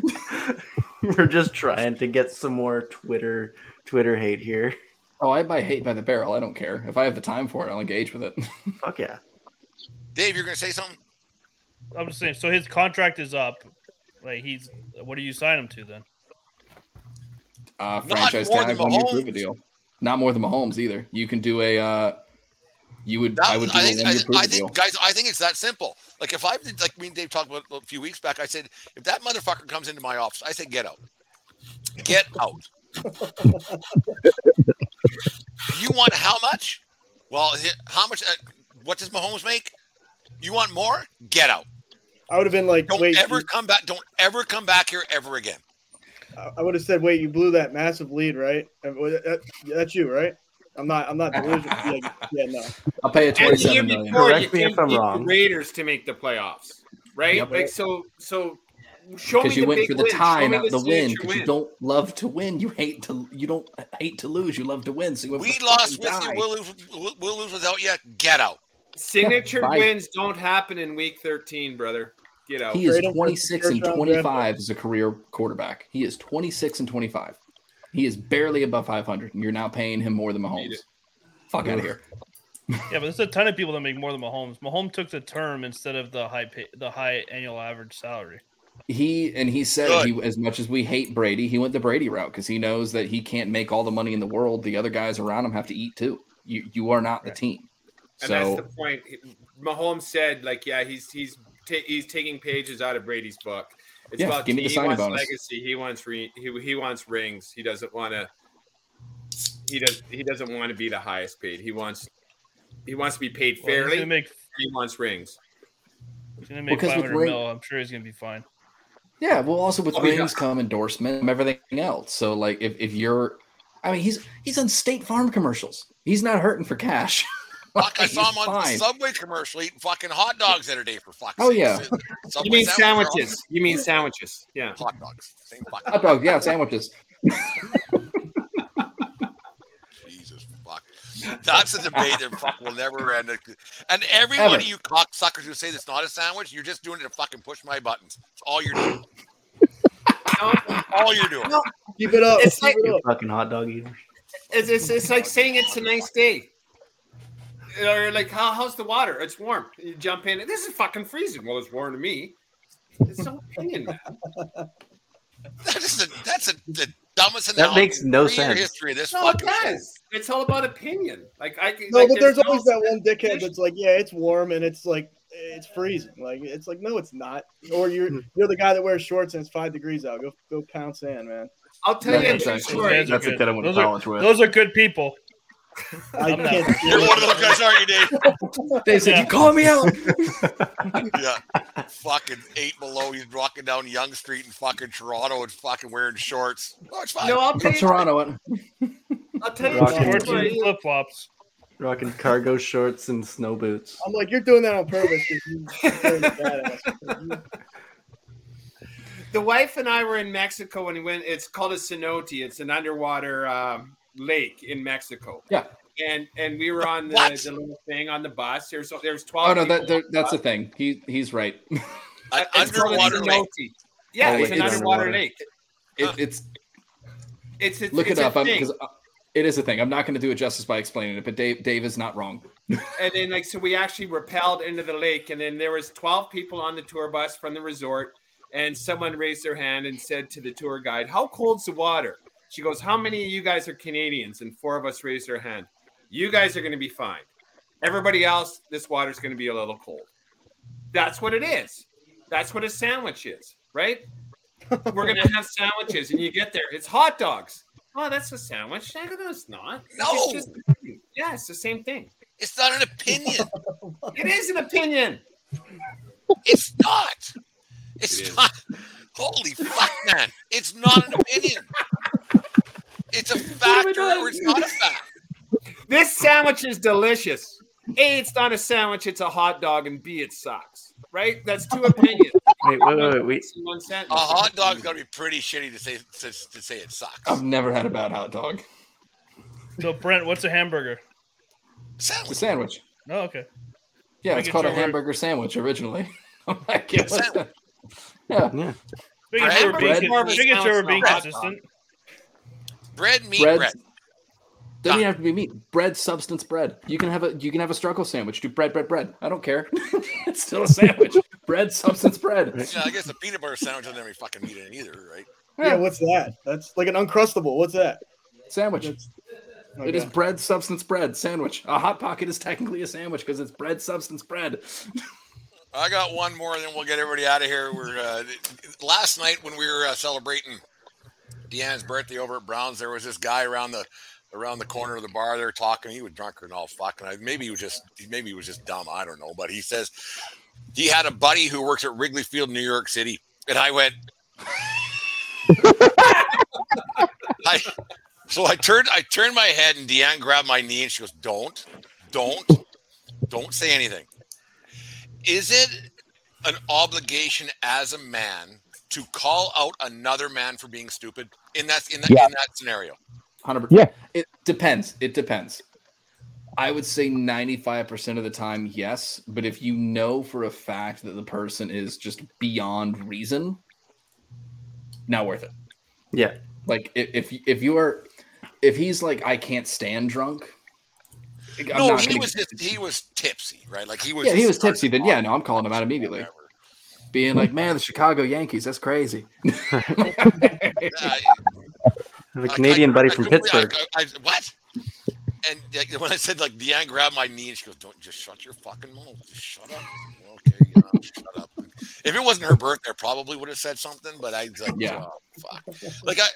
We're just trying to get some more Twitter Twitter hate here. Oh, I buy hate by the barrel. I don't care. If I have the time for it, I'll engage with it. Fuck yeah. Dave you're going to say something I'm just saying. So his contract is up. Like he's. What do you sign him to then? Uh, franchise more tag, than one prove a deal. Not more than Mahomes either. You can do a. Uh, you would. That- I would do I a think, one I, year prove deal. think, guys, I think it's that simple. Like if I did, like me and Dave talked about a few weeks back, I said, if that motherfucker comes into my office, I say get out, get out. you want how much? Well, how much? Uh, what does Mahomes make? You want more? Get out. I would have been like, Don't wait, ever you- come back. Don't ever come back here ever again. I- I would have said, wait, you blew that massive lead, right? And wa- that- that's you, right? I'm not. I'm not delusional. yeah, yeah, no. I'll pay you And the twenty year seven million. before, Correct me if I'm beat the wrong. Raiders to make the playoffs, right? Yep. Like so, so show me Because you the went big for the win. Show tie, not the win. Because you don't love to win. You hate to. You don't hate to lose. You love to win. So you We lost fucking with you. We'll lose. We'll, we'll lose without you. Get out. Signature Bye. wins don't happen in week 13, brother. Get out. He is Trade him for 26 and 25 as a career quarterback. He is 26 and 25. He is barely above 500, and you're now paying him more than Mahomes. it. Fuck out of here. Yeah, but there's a ton of people that make more than Mahomes. Mahomes took the term instead of the high pay, the high annual average salary. He and he said Good. he as much as we hate Brady, he went the Brady route because he knows that he can't make all the money in the world. The other guys around him have to eat too. You you are not the team. And that's the point. Mahomes said, like, yeah, he's he's ta- he's taking pages out of Brady's book. It's Yeah, about give me he the signing wants bonus. legacy. He wants re- he, he wants rings. He doesn't want to. He does. He doesn't want to be the highest paid. He wants. He wants to be paid Well, he's fairly. gonna make he wants rings. he's gonna make Because with 500 ring- mil. I'm sure he's gonna be fine. Yeah, well, also with Oh, yeah. come endorsement and everything else. So like if if you're, I mean, he's he's on State Farm commercials. He's not hurting for cash. Fuck, I saw him on fine. Subway commercial eating fucking hot dogs the other day for fuck's Oh, sake. yeah. Subway You mean sandwiches sandwiches? You mean sandwiches? Yeah. Hot dogs. Same fucking Hot dog, yeah, sandwiches. Jesus fuck. That's a debate that fuck will never end. And every one Ever. of you cocksuckers who say it's not a sandwich, you're just doing it to fucking push my buttons. That's all you're doing. all you're doing. Keep it up. It's Keep like- it up. Fucking hot dog eater. It's, it's, it's like saying it's a nice day. Or like, how, how's the water? It's warm. You jump in. This is fucking freezing. Well, it's warm to me. It's no opinion, man. That is the, that's a, the dumbest That makes no in sense. history of this No, it fucking show. does. It's all about opinion. Like I can- No, like, but there's no- always that one dickhead that's like, yeah, it's warm and it's like it's freezing. Like it's like, no, it's not. Or you're hmm. you're the guy that wears shorts and it's five degrees out. Go go pound sand, man. I'll tell you a true story. Those are That's the good. kid I went to Those are- college with. Those are good people. I I'm not- can't. You're one of those guys, aren't you, Dave? Dave said, Yeah. "You call me out." Yeah. fucking eight below. He's walking down Yonge Street in fucking Toronto and fucking wearing shorts. Oh, it's fine. No, I'll tell From you. Toronto. I'll tell you. Rocking Shorts what- and flip flops. Rocking cargo shorts and snow boots. I'm like, you're doing that on purpose. you- you're badass. the wife and I were in Mexico when we went. It's called a cenote. It's an underwater um, lake in Mexico. Yeah. And and we were on the, the little thing on the bus. There's there's twelve. Oh no, that there, the that's the thing. He he's right. An It's underwater lake. cenote. Yeah, Oh, it's wait, an underwater underwater. lake. It, it's It's, it's look it's it up thing. because it is a thing. I'm not going to do it justice by explaining it, but Dave Dave is not wrong. and then like so we actually rappelled into the lake and then there was 12 people on the tour bus from the resort and someone raised their hand and said to the tour guide how cold's the water? She goes how many of you guys are canadians? And four of us raised our hand. You guys are going to be fine. Everybody else this water's going to be a little cold. That's what it is. That's what a sandwich is right? We're going to have sandwiches and you get there. It's hot dogs oh that's a sandwich no it's not No. it's just yeah it's the same thing It's not an opinion. it is an opinion. It's not. It's It is. not. Holy fuck, man! It's not an opinion. It's a fact or, or it's not a fact. This sandwich is delicious. A, it's not a sandwich, it's a hot dog, and B, it sucks. Right? That's two opinions. Wait, wait, wait, wait. We, One A hot dog's got to be pretty shitty to say to, to say it sucks. I've never had a bad hot dog. So Brent, what's a hamburger? It's a Sandwich. sandwich. Oh, okay. Yeah, it's Making called a sure we're- hamburger sandwich originally. I'm like, yeah, what's Sandwich. that? yeah. yeah. Making Bread- sure we're being, bread- making sure we're being Bread- consistent. Bread, meat, bread. bread. Doesn't even have to be meat. Bread, substance, bread. You can have a you can have a struggle sandwich. Do bread, bread, bread. I don't care. it's still a sandwich. bread, substance, bread. Yeah, I guess the peanut butter sandwich doesn't have any fucking meat in it either, right? Yeah, what's that? That's like an uncrustable. What's that? Sandwich. That's, It is okay. bread, substance, bread. Sandwich. A hot pocket is technically a sandwich because it's bread, substance, bread. I got one more, and then we'll get everybody out of here. We're uh, last night when we were uh, celebrating Deanna's birthday over at Browns. There was this guy around the around the corner of the bar there talking. He was drunk and all fucking. I- Maybe he was just maybe he was just dumb. I don't know. But he says he had a buddy who works at Wrigley Field, New York City, and I went. I so I turned I turned my head and Deanne grabbed my knee and she goes, "Don't, don't, don't say anything." Is it an obligation as a man to call out another man for being stupid in that in that Yeah. in that scenario? Hundred Yeah. It depends. It depends. I would say ninety-five percent of the time, yes. But if you know for a fact that the person is just beyond reason, not worth it. Yeah. Like if if, if you are, if he's like, I can't stand drunk. I'm no, not he was just he was tipsy, right? Like he was. yeah, he was tipsy. Then yeah, no, I'm calling him out immediately. whatever. Being like, man, the Chicago Yankees, that's crazy. Yeah, I have a I- Canadian I- buddy I from I- Pittsburgh. I, I- what? And uh, when I said like Deanne grabbed my knee and she goes, "Don't just shut your fucking mouth. Just shut up." Okay, yeah, shut up. If it wasn't her birthday, I probably would have said something. But I was like, Yeah. oh, fuck. Like I.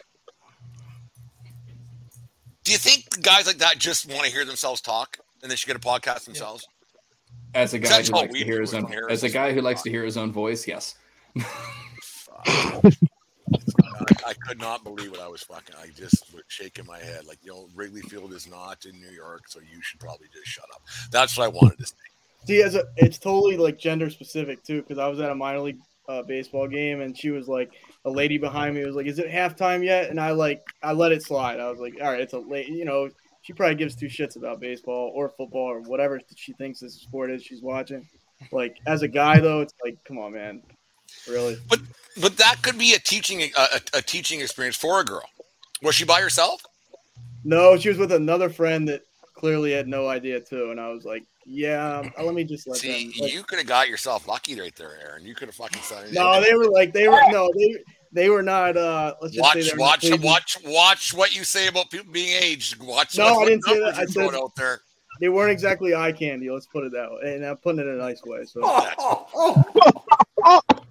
Do you think guys like that just want to hear themselves talk and they should get a podcast themselves? As a guy who likes to hear his own, as a guy who likes to hear his own voice, yes. I, could not believe what I was fucking. I just was shaking my head, like you know, Wrigley Field is not in New York, so you should probably just shut up. That's what I wanted to say. See, as a, it's totally like gender specific too, because I was at a minor league uh, baseball game and she was like, a lady behind me was like, "Is it halftime yet?" And I like, I let it slide. I was like, "All right, it's a late," you know. She probably gives two shits about baseball or football or whatever she thinks this sport is she's watching. Like as a guy though, it's like, come on, man, really. But but that could be a teaching a, a, a teaching experience for a girl. Was she by herself? No, she was with another friend that clearly had no idea too, and I was like, "Yeah, um, let me just let See, them." like- you could have got yourself lucky right there, Aaron. You could have fucking said no, they were like, they were no, they they were not. uh Let's just say watch, not watch, watch, watch what you say about people being aged. Watch. No, what I didn't say that. I you're said- out there. They weren't exactly eye candy. Let's put it that way, and I'm putting it in a nice way. So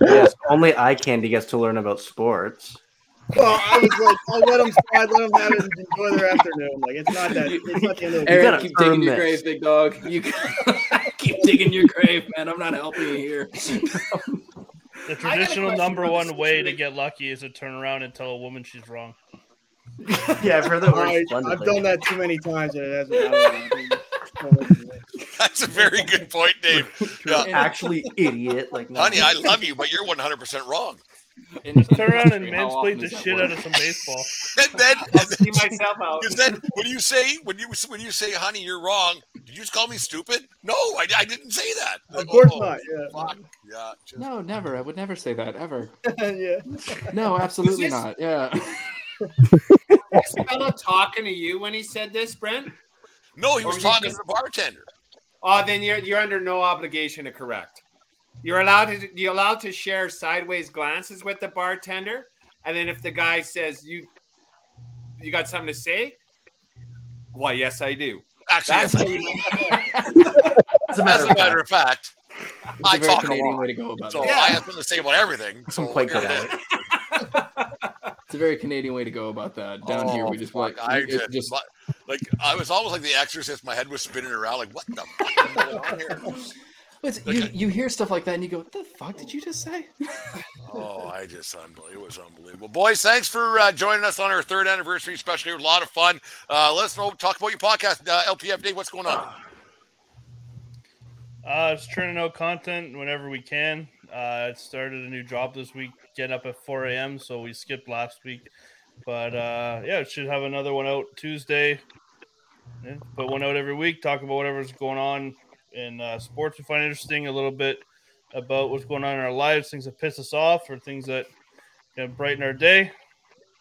Yes, only eye candy gets to learn about sports. Well, I was like, I'll let them slide, let them have it, and enjoy their afternoon. Like it's not that. It's not the end of the Eric, keep digging earn your grave, big dog. You keep digging your grave, man. I'm not helping you here. The traditional number one way to get lucky is to turn around and tell a woman she's wrong. Yeah, I've heard that All word right, splendidly. I've done that too many times, and it hasn't. I don't know. That's a very good point, Dave. Yeah. Actually, idiot. Like, no. Honey, I love you, but you're 100% wrong. And Turn around and How often mansplain the shit work? out of some baseball. And then, I'll see myself out. Because then, when you say when you when you say, "Honey, you're wrong," did you just call me stupid? No, I, I didn't say that. Of course Oh, not. Yeah. Yeah. Just, No, never. I would never say that ever. yeah. No, absolutely this- not. Yeah. This fellow talking to you when he said this, Brent? no, he Or was was talking just- to the bartender. Oh, then you're you're under no obligation to correct. You're allowed to you're allowed to share sideways glances with the bartender, and then if the guy says you you got something to say, why yes I do. Actually, That's as, how you As a as matter a of matter of fact, I It's a talk a Canadian lot, way to go about so it. Yeah. I have something to say about everything. So I'm quite good at it it. is. It's a very Canadian way to go about that. Down here, we Oh, just fuck, like I it just, just like I was almost like the Exorcist. My head was spinning around. Like, what the fuck is going on here? It's, you, you hear stuff like that and you go, "What the fuck did you just say?" Oh, I just unbelievable. It was unbelievable. Boys, thanks for uh, joining us on our third anniversary special. It was a lot of fun. Uh, let us know. Talk about your podcast, uh, LPF Dave. What's going on? Uh, just churning out content whenever we can. Uh, it started a new job this week, getting up at 4 a.m., so we skipped last week. But uh, yeah, it should have another one out Tuesday. Yeah, put one out every week, talk about whatever's going on in uh, sports we find interesting, a little bit about what's going on in our lives, things that piss us off, or things that can brighten our day.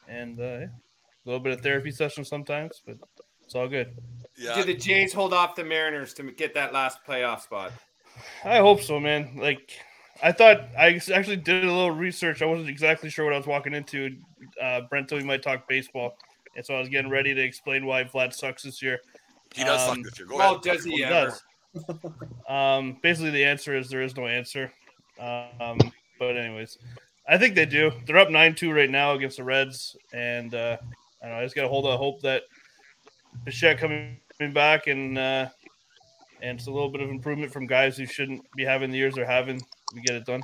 And uh, yeah, a little bit of therapy session sometimes, but it's all good. Yeah, Do the Jays hold off the Mariners to get that last playoff spot? I hope so, man. Like, I thought I actually did a little research. I wasn't exactly sure what I was walking into. Uh, Brent told me might talk baseball, and so I was getting ready to explain why Vlad sucks this year. he does um, suck this year. Go Well, ahead. does he He ever? does. Um, basically, the answer is there is no answer. Um, but anyways, I think they do. They're up nine two right now against the Reds, and uh, I don't know. I just got to hold out hope that Bichette coming back and uh, and it's a little bit of improvement from guys who shouldn't be having the years they're having. We get it done.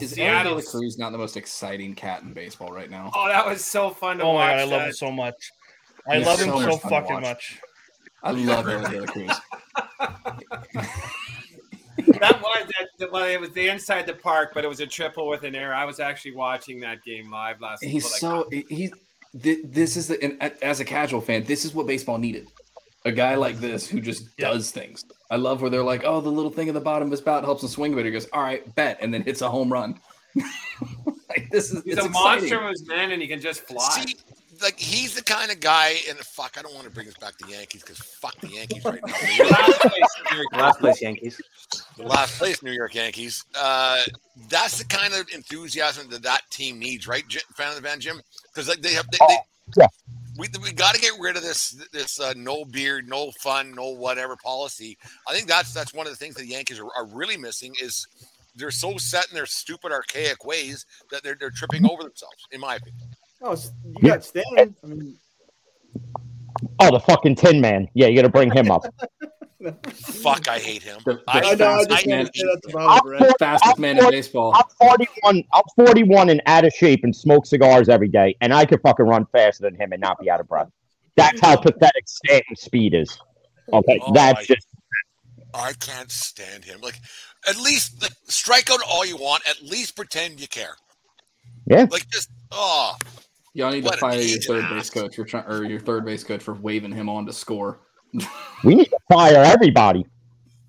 is Seattle- Aaron De Cruz not the most exciting cat in baseball right now? Oh, that was so fun to Oh watch. my god, I love that. him so much. I He's love him so so much fun to fucking much. I love Aaron De La Cruz. that was that, well, it was the inside the park, but it was a triple with an error. I was actually watching that game live last. He's well, like, so he's this is the and uh, as a casual fan, this is what baseball needed. A guy like this who just Yeah. does things. I love where they're like, oh, the little thing at the bottom of his bat helps him swing, but he goes, all right, bet, and then hits a home run. like this is he's a exciting. monster of his man, and he can just fly. See, like he's the kind of guy, and fuck, I don't want to bring us back to Yankees because fuck the Yankees right now. Last place, York Last place, Yankees. the last place New York Yankees. Uh, that's the kind of enthusiasm that that team needs, right, Jim, fan of the Van Jim? Because like they have, they, they yeah. We we got to get rid of this this uh, no beard, no fun, no whatever policy. I think that's that's one of the things that the Yankees are, are really missing is they're so set in their stupid archaic ways that they're they're tripping over themselves, in my opinion. Oh, s- you got Stan. I mean, Oh, the fucking Tin Man. Yeah, you got to bring him up. Fuck, I hate him. The- the I know. I fastest just man- want to say that's about I'm it, Brent. fastest man in baseball. I'm 41. I'm 41 and out of shape and smoke cigars every day, and I could fucking run faster than him and not be out of breath. That's how oh. pathetic Stanton's speed is. Okay, Oh, that's I- just I can't stand him. Like, at least like, strike out all you want. At least pretend you care. Yeah. Like just oh, Y'all need to fire your idiot. third base coach for trying, or your third base coach for waving him on to score. We need to fire everybody.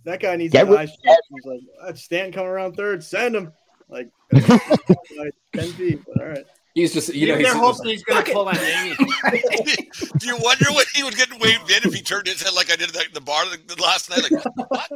That guy needs Get an rid- shot. He's like, uh, that's Stan coming around third. Send him. Like, like ten feet. But all right. He's just you know he's they're hoping he's going to pull a Yanni. do you wonder when he was getting waved in if he turned his head like I did at the, the bar the, the last night? Like, what?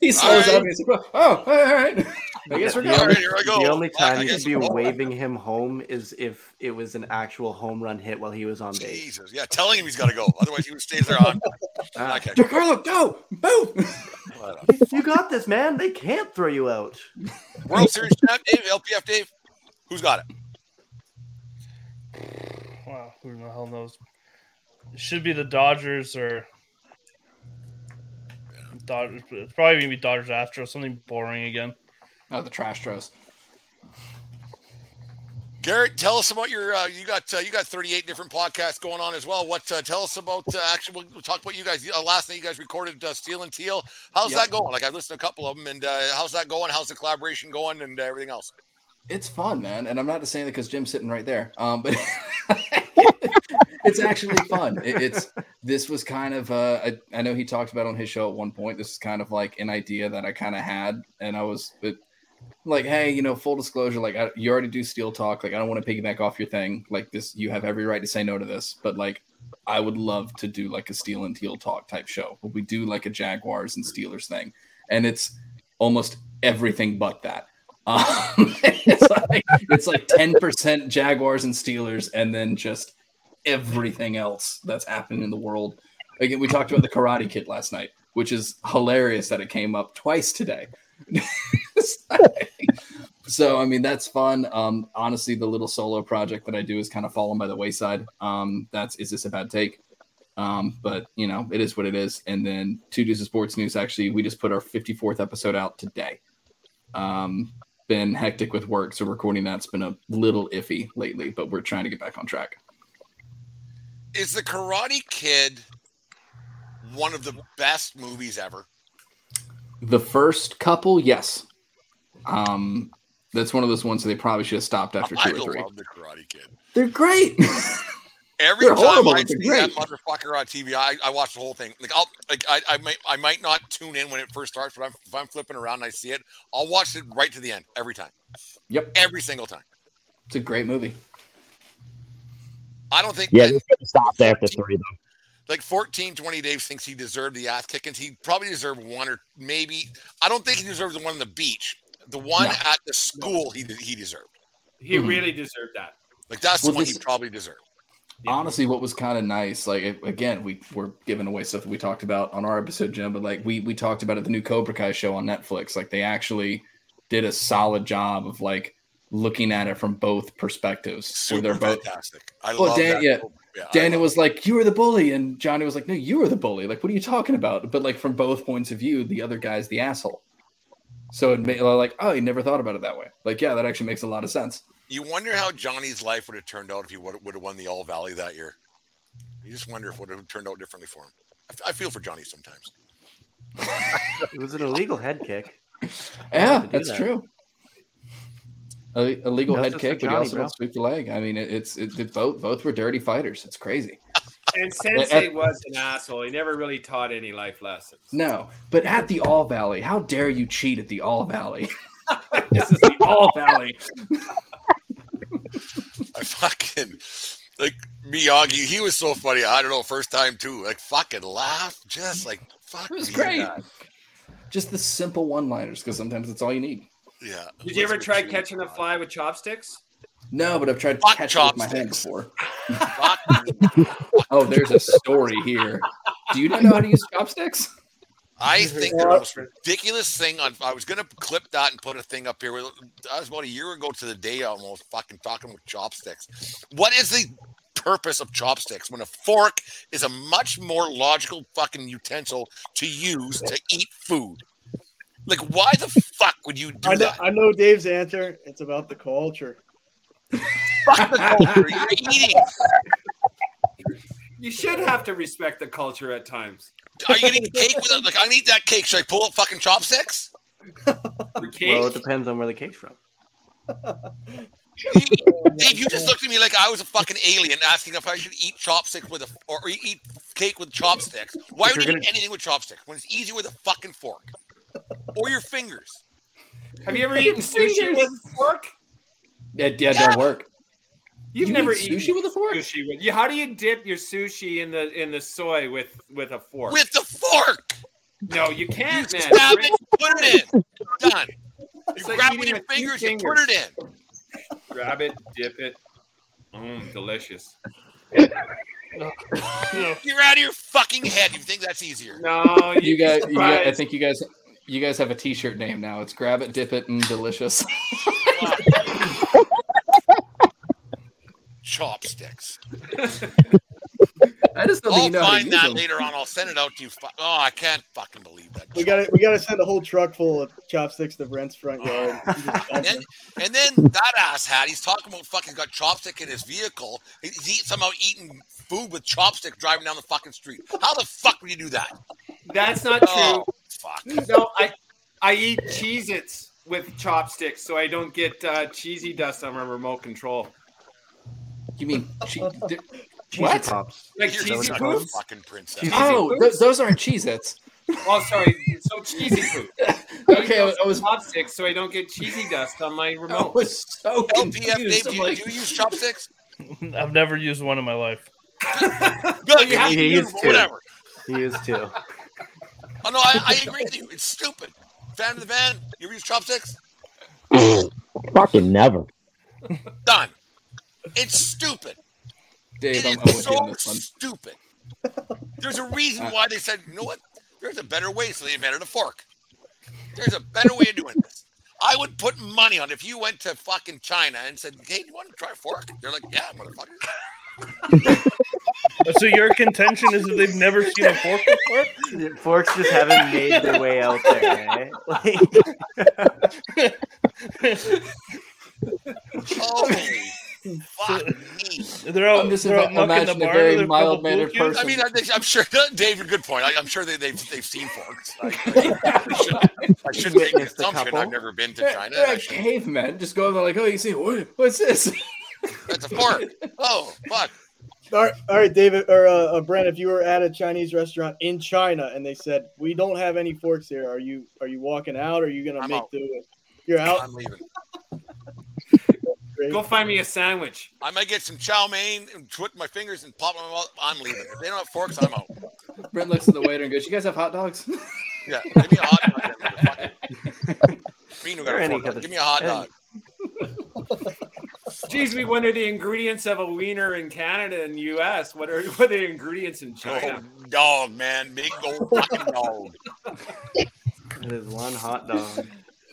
he slows All up he's like, oh, oh all right. I guess we're The going. All only, here I go. the only I- I time you guess should be we're waving him home is if it was an actual home run hit while he was on base. Jesus, yeah, telling him he's got to go. Otherwise, he would stays there on. Ah, Okay, Giancarlo, go, move. whatever. you got this, man. They can't throw you out. World Series champ, Dave, LPF Dave. Who's got it? well, who the hell knows? It should be the Dodgers or Dodgers. It's probably gonna be Dodgers Astros. Something boring again. Oh, the Trash Tros. Garrett, tell us about your. Uh, you got uh, you got 38 different podcasts going on as well. What? Uh, tell us about. Uh, actually, we'll talk about you guys. Uh, last night you guys recorded uh, Steel and Teal. How's Yep. that going? Like I've listened to a couple of them, and uh, how's that going? How's the collaboration going, and uh, everything else? It's fun, man, and I'm not just saying that because Jim's sitting right there. Um, but it's actually fun. It, it's this was kind of uh, I, I know he talked about on his show at one point. This is kind of like an idea that I kind of had, and I was it, like, hey, you know, full disclosure, like I, you already do steel talk. Like I don't want to piggyback off your thing. Like this, you have every right to say no to this, but like. I would love to do like a steel and teal talk type show. But we do like a Jaguars and Steelers thing, and it's almost everything but that. Um, it's like it's like ten percent Jaguars and Steelers, and then just everything else that's happening in the world. Again, we talked about the Karate Kid last night, which is hilarious that it came up twice today. so I mean that's fun. Um, honestly, the little solo project that I do is kind of fallen by the wayside. Um, that's is this a bad take? Um, but you know, it is what it is. And then two dudes of Sports News. Actually, we just put our 54th episode out today. Um, been hectic with work, so recording that's been a little iffy lately, but we're trying to get back on track. Is the Karate Kid one of the best movies ever? The first couple, yes. Um, that's one of those ones that they probably should have stopped after I two or three. love the Karate Kid. They're great. Every They're time horrible, I but they're see that motherfucker on TV, I, I watch the whole thing. Like I'll like I, I might I might not tune in when it first starts, but I'm, if I'm flipping around and I see it, I'll watch it right to the end every time. Yep, every single time. It's a great movie. I don't think Yeah, that, this could stopped after three though. Like 14 20 Dave thinks he deserved the ass kickings. He probably deserved one or maybe I don't think he deserved the one on the beach. The one No. at the school he he deserved. He Mhm. really deserved that. Like that's the one this- he probably deserved. Honestly, what was kind of nice, like it- again, we were giving away stuff that we talked about on our episode, Jim, but like we we talked about it, the new Cobra Kai show on Netflix. Like they actually did a solid job of like looking at it from both perspectives. where they're Super both fantastic. I well, love Dan, that. yeah, Yeah, I Daniel was like, "You were the bully," and Johnny was like, "No, you were the bully." Like, what are you talking about? But like from both points of view, the other guy's the asshole. So it made like, oh, he never thought about it that way. Like, yeah, that actually makes a lot of sense. You wonder how Johnny's life would have turned out if he would would have won the All Valley that year. You just wonder if it would have turned out differently for him. I, f- I feel for Johnny sometimes. It was an illegal head kick. Yeah, that's that. true. A, a legal head Justice for kick, but he also bro. don't sweep the leg. I mean, it, it's it, it- both both were dirty fighters. It's crazy. And Sensei was an asshole. He never really taught any life lessons. No, but at the All Valley, how dare you cheat at the All Valley? this is the All Valley. I fucking like Miyagi. He was so funny. I don't know, first time too. Like fucking laugh, just like fuck. It was me, great. man. Just the simple one-liners, because sometimes it's all you need. Yeah. Did you ever try catching a fly with chopsticks? No, but I've tried to Fuck catch it with my hand chopsticks. before. oh, there's a story here. Do you not know how to use chopsticks? I think the most ridiculous thing on I was gonna clip that and put a thing up here. That was about a year ago to the day almost fucking talking with chopsticks. What is the purpose of chopsticks when a fork is a much more logical fucking utensil to use to eat food? Like why the fuck would you do I know, that? I know Dave's answer. It's about the culture. Fuck the culture. You're eating. You should have to respect the culture at times. Are you gonna eat cake with it? Like I need that cake. Should I pull up fucking chopsticks? For Well, it depends on where the cake's from. Dave, you just looked at me like I was a fucking alien asking if I should eat chopsticks with a or eat cake with chopsticks. Why would you you're eat anything with chopsticks when it's easy with a fucking fork or your fingers? Have you ever eaten sushi with a fork? Yeah, yeah, it don't work. You've You never eat eaten sushi with a fork? Sushi with, you, how do you dip your sushi in the in the soy with with a fork? With the fork, no, you can't, man. stab it, put it in. Done. You It's like grab it with your with two fingers, you put it in. Grab it, dip it. Mmm, delicious. You're out of your fucking head. You think that's easier? No, You guys, you guys, I think you guys, you guys have a T-shirt name now. It's grab it, dip it, and delicious. chopsticks. I just don't I'll you know find that them. later on. I'll send it out to you. Oh, I can't fucking believe that. We got to we got to send a whole truck full of chopsticks to Brent's front yard. And then, and then that ass hat, he's talking about fucking got chopstick in his vehicle. He's eat, somehow eating food with chopstick driving down the fucking street. How the fuck would you do that? That's not oh. true. Oh, fuck. No, I I eat Cheez Its with chopsticks so I don't get uh, cheesy dust on my remote control. You mean che- d- Cheesy what? pops. Like You're cheesy such poops? fucking princess. Oh, th- those aren't Cheez-Its. Oh, sorry. So cheesy poop. Okay, I I was chopsticks so I don't get cheesy dust on my I remote. was so LPF, Dave, confused. do you, like, do you use chopsticks? I've never used one in my life. Good, you have He to use used to. whatever. He used to. Oh no, I, I agree with you. It's stupid. Fan of the van, you ever use chopsticks? Fucking never. Done. It's stupid. Dave, It I'm, I'm is with you on so stupid. There's a reason why they said, you know what? There's a better way, so they invented a fork. There's a better way of doing this. I would put money on if you went to fucking China and said, "Hey, do you want to try a fork?" They're like, "Yeah, motherfucker." So your contention is that they've never seen a fork before? Forks just haven't made their way out there. Eh? Like, Holy fuck me! They're out, I'm just they're out ima- mucking the imagining a very with a couple mild-mannered pool cues? I mean, I, I'm sure, David. Good point. I, I'm sure they, they've they've seen forks. I, I shouldn't, I shouldn't make an assumption. I've never been to They're, China. they're like cavemen. Just go there like, oh, you see, what, what's this? That's a fork. Oh fuck! All right, all right, David or uh, uh, Brent, if you were at a Chinese restaurant in China and they said we don't have any forks here, are you are you walking out? Or are you gonna I'm make out. do? With, you're out. I'm leaving. Go find me a sandwich. I might get some chow mein and twit my fingers and pop them out. I'm leaving. If they don't have forks, I'm out. Brent looks at the waiter and goes, you guys have hot dogs? Yeah, give me a hot dog. then, motherfucker. Reno got Or a any fork. other- Give me a hot dog. Geez, we wonder the ingredients of a wiener in Canada and U.S. What are what are the ingredients in China? Oh, dog, man, big old fucking dog. it is one hot dog.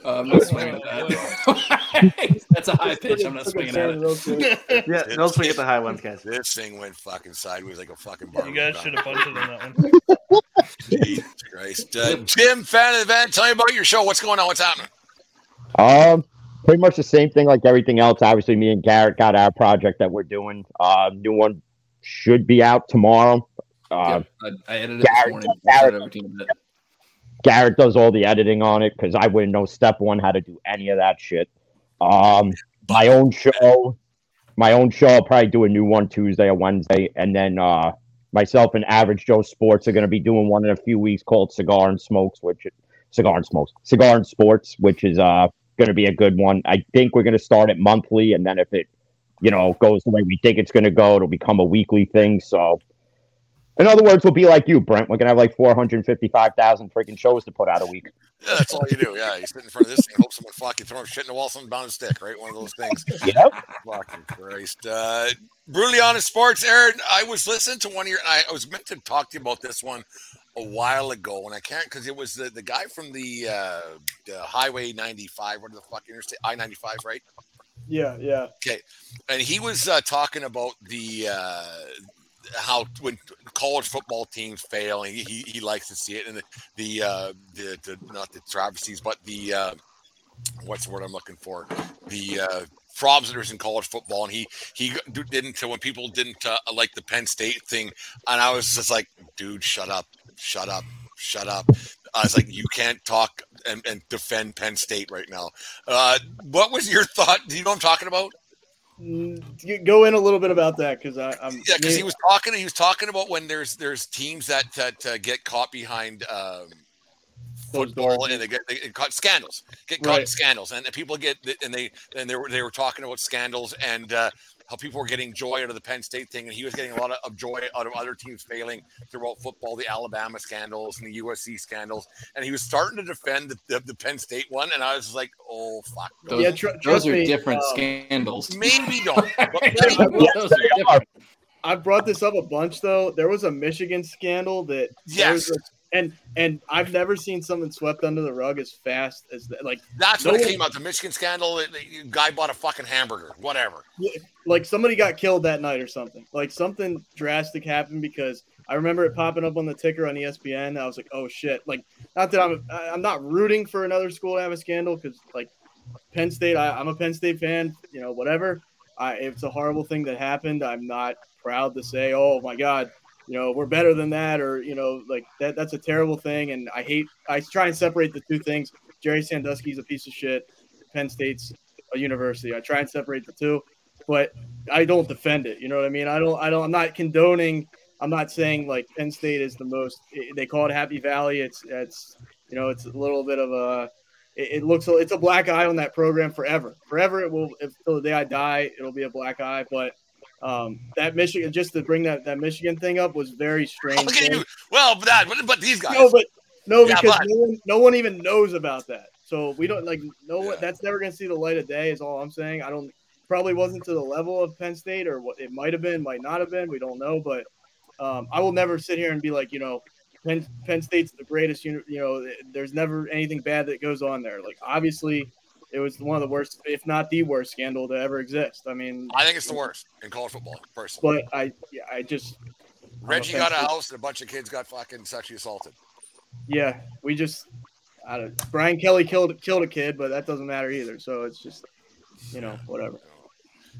Uh, I'm not swinging at that. That's a high pitch. I'm not swinging at it. Yeah, don't swing at the high ones, guys. This thing went fucking sideways like a fucking bar. You guys should have bunted on that one. Jesus Christ. Uh, Tim, Fan in the Van, tell me about your show. What's going on? What's happening? Um, pretty much the same thing like everything else. Obviously, me and Garrett got our project that we're doing. Uh, new one should be out tomorrow. Uh, Yep, I, I edited Garrett- Garrett- started over to you in a bit. Garrett does all the editing on it because I wouldn't know step one how to do any of that shit. Um, my own show, my own show. I'll probably do a new one Tuesday or Wednesday, and then uh, myself and Average Joe Sports are going to be doing one in a few weeks called Cigar and Smokes, which Cigar and Smokes, Cigar and Sports, which is uh going to be a good one. I think we're going to start it monthly, and then if it, you know, goes the way we think it's going to go, it'll become a weekly thing. So. In other words, we'll be like you, Brent. We're gonna have like four hundred fifty-five thousand freaking shows to put out a week. Yeah, that's all you do. Yeah, you sit in front of this thing, hope someone fucking throw shit in the wall, someone bound a stick, right? One of those things. Yep. Fucking Christ. Uh, brutally honest sports, Aaron. I was listening to one of your. I, I was meant to talk to you about this one a while ago, and I can't because it was the, the guy from the, uh, the Highway 95, what the fuck interstate I 95, right? Yeah, yeah. Okay, and he was uh, talking about the uh, how when college football teams fail, and he, he, he likes to see it, and the the, uh, the the not the travesties, but the uh, what's the word I'm looking for? The uh, fraudsters in college football, and he he didn't when people didn't uh, like the Penn State thing, and I was just like, dude, shut up, shut up, shut up. I was like, you can't talk and, and defend Penn State right now. Uh, what was your thought? Do you know what I'm talking about? Mm, Go in a little bit about that because I'm Yeah, because he was talking. He was talking about when there's there's teams that that uh, get caught behind um, football and they get they get caught scandals, get caught in scandals, and people get and they and they were they were talking about scandals and uh, how people were getting joy out of the Penn State thing, and he was getting a lot of, of joy out of other teams failing throughout football, the Alabama scandals and the USC scandals, and he was starting to defend the, the, the Penn State one, and I was like, oh fuck, Those, Yeah, tr- those are me, different um, scandals. maybe don't. I maybe, those are different. I brought this up a bunch though. There was a Michigan scandal that there was Yes. a, and and I've never seen something swept under the rug as fast as that. Like That's no when it came out. The Michigan scandal. The, the guy bought a fucking hamburger. Whatever. like somebody got killed that night or something. Like something drastic happened because I remember it popping up on the ticker on ESPN. I was like, oh shit! Like, not that I'm I'm not rooting for another school to have a scandal because like Penn State, I, I'm a Penn State fan. You know, whatever. I, it's a horrible thing that happened. I'm not proud to say, oh my god, you know, we're better than that, or you know, like that. That's a terrible thing, and I hate. I try and separate the two things. Jerry Sandusky's a piece of shit. Penn State's a university. I try and separate the two, but I don't defend it. You know what I mean? I don't. I don't. I'm not condoning. I'm not saying like Penn State is the most. Eh, they call it Happy Valley. It's it's you know it's a little bit of a. It, it looks it's a black eye on that program forever. Forever it will. If till the day I die, it'll be a black eye. But um, that Michigan, just to bring that that Michigan thing up was very strange. Look at you. Well, but that. But, but these guys. No, but no, Yeah, because but- no, one, no one even knows about that. So we don't like no one. That's never going to see the light of day. Is all I'm saying. I don't. Probably wasn't to the level of Penn State, or what it might have been, might not have been. We don't know, but um, I will never sit here and be like, you know, Penn, Penn State's the greatest. You know, there's never anything bad that goes on there. Like obviously, it was one of the worst, if not the worst, scandal to ever exist. I mean, I think it's the worst in college football, personally. But I, yeah, I just Reggie Penn got a house and a bunch of kids got fucking sexually assaulted. Yeah, we just I don't, Brian Kelly killed killed a kid, but that doesn't matter either. So it's just you know whatever.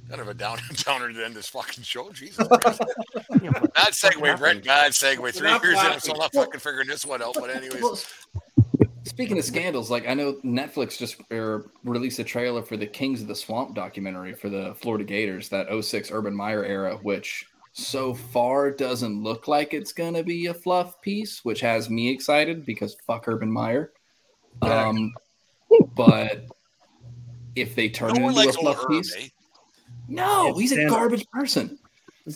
Kind of a down downer to end this fucking show. Jesus Christ. Bad segue, Brent. Bad segue. Three years in, I'm still not fucking figuring this one out. But anyways, Well, Speaking of scandals, like I know Netflix just er, released a trailer for the Kings of the Swamp documentary for the Florida Gators, that 06 Urban Meyer era, which so far doesn't look like it's going to be a fluff piece, which has me excited because fuck Urban Meyer. Um, but if they turn no it into a likes old fluff Herb, piece, eh? no, he's a Stand- garbage person.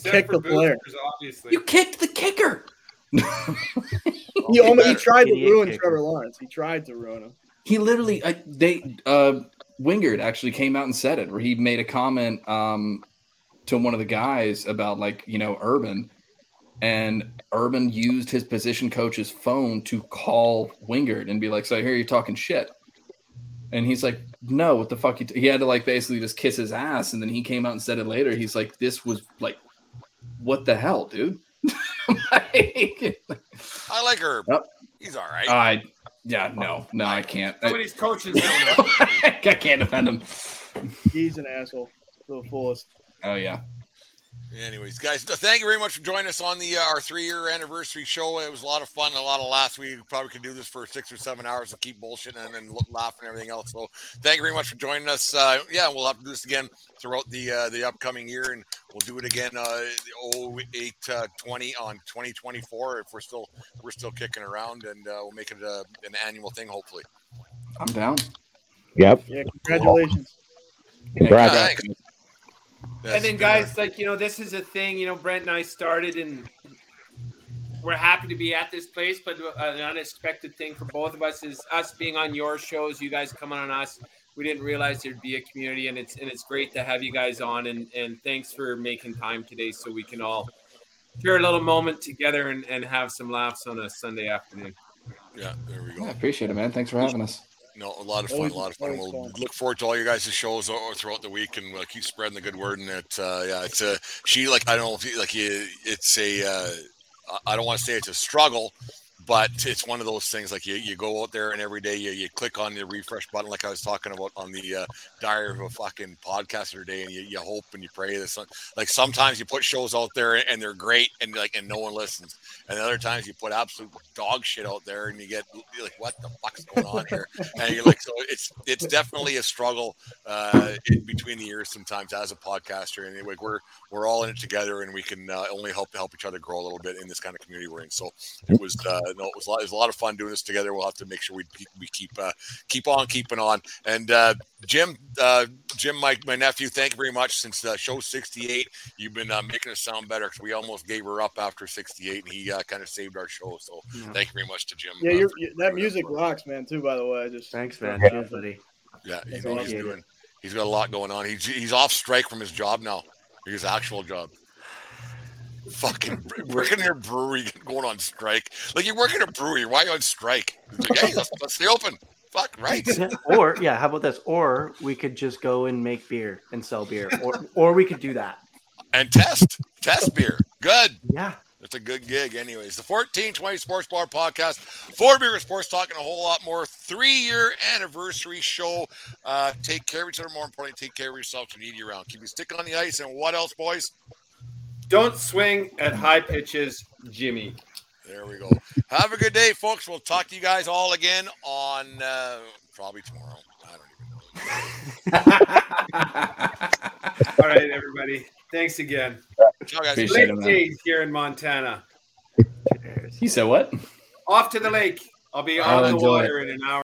Kick the player. obviously. You kicked the kicker. He almost he tried to ruin kicker. Trevor Lawrence. He tried to ruin him. He literally, I, they, uh, Wingard actually came out and said it, where he made a comment um, to one of the guys about like you know Urban, and Urban used his position coach's phone to call Wingard and be like, "So I hear you talking shit," and he's like, "No, what the fuck?" You t-? He had to like basically just kiss his ass, and then he came out and said it later. He's like, "This was like, what the hell, dude?" Like- I like Herb. Yep. He's all right. I, yeah, no, no, I can't. I, Some of these coaches don't know. I can't defend him. He's an asshole to the fullest. Oh yeah. Anyways, guys, thank you very much for joining us on the uh, our three year anniversary show. It was a lot of fun, a lot of laughs. We probably could do this for six or seven hours and keep bullshitting and, and look, laughing and everything else. So, thank you very much for joining us. Uh, yeah, we'll have to do this again throughout the uh, the upcoming year, and we'll do it again uh, 08 uh, 20 on 2024 if we're still we're still kicking around, and uh, we'll make it a, an annual thing, hopefully. I'm down. Yep. Yeah, congratulations. Congrats. Yeah, thanks. and then guys like you know this is a thing you know brent and i started and we're happy to be at this place but uh, an unexpected thing for both of us is us being on your shows you guys coming on us we didn't realize there'd be a community and it's and it's great to have you guys on and and thanks for making time today so we can all share a little moment together and, and have some laughs on a sunday afternoon Yeah, there we go. I appreciate it, man. Thanks for having us. No, a lot of fun, a lot of fun. We'll fun. look forward to all your guys' shows throughout the week, and we'll keep spreading the good word. And it, uh, yeah, it's a she like I don't know if you, like you, it's a uh, I- I don't want to say it's a struggle, but it's one of those things like you, you go out there and every day you, you click on the refresh button, like I was talking about on the uh, diary of a fucking podcaster day, and you, you hope and you pray that some, like sometimes you put shows out there and they're great and like and no one listens, and other times you put absolute dog shit out there and you get like what the fuck's going on here, and you're like so it's it's definitely a struggle uh, in between the years sometimes as a podcaster, and like we're we're all in it together and we can uh, only help to help each other grow a little bit in this kind of community we're in. So it was uh, no, it was a lot, it was a lot of fun doing this together. We'll have to make sure we we keep uh, keep on keeping on. And uh, Jim, uh, Jim, my, my nephew, thank you very much. Since uh, show 68, you've been uh, making us sound better because we almost gave her up after 68, and he uh, kind of saved our show. So thank you very much to Jim. Yeah, uh, you're, for- you- that music rocks, man. Too, by the way. Just Thanks, man. Yeah. Buddy. yeah, you know he's doing. He's got a lot going on. He's he's off strike from his job now. His actual job. Fucking working in a brewery, going on strike. Like you work in a brewery, why are you on strike? Like, hey, let's, let's stay open. Fuck right. Or yeah, how about this? Or we could just go and make beer and sell beer, or or we could do that. And test, test beer. Good. Yeah. It's a good gig, anyways. The 1420 Sports Bar Podcast, Four Beer Sports Talk, and a whole lot more. Three year anniversary show. Uh, take care of each other. More importantly, take care of yourself. We need you around. Keep your stick on the ice. And what else, boys? Don't swing at high pitches, Jimmy. There we go. Have a good day, folks. We'll talk to you guys all again on uh, probably tomorrow. I don't even know. all right, everybody. Thanks again. Ciao, guys. Appreciate Lake it, days here in Montana. He said what? Off to the lake. I'll be I'll on the enjoy water in an hour.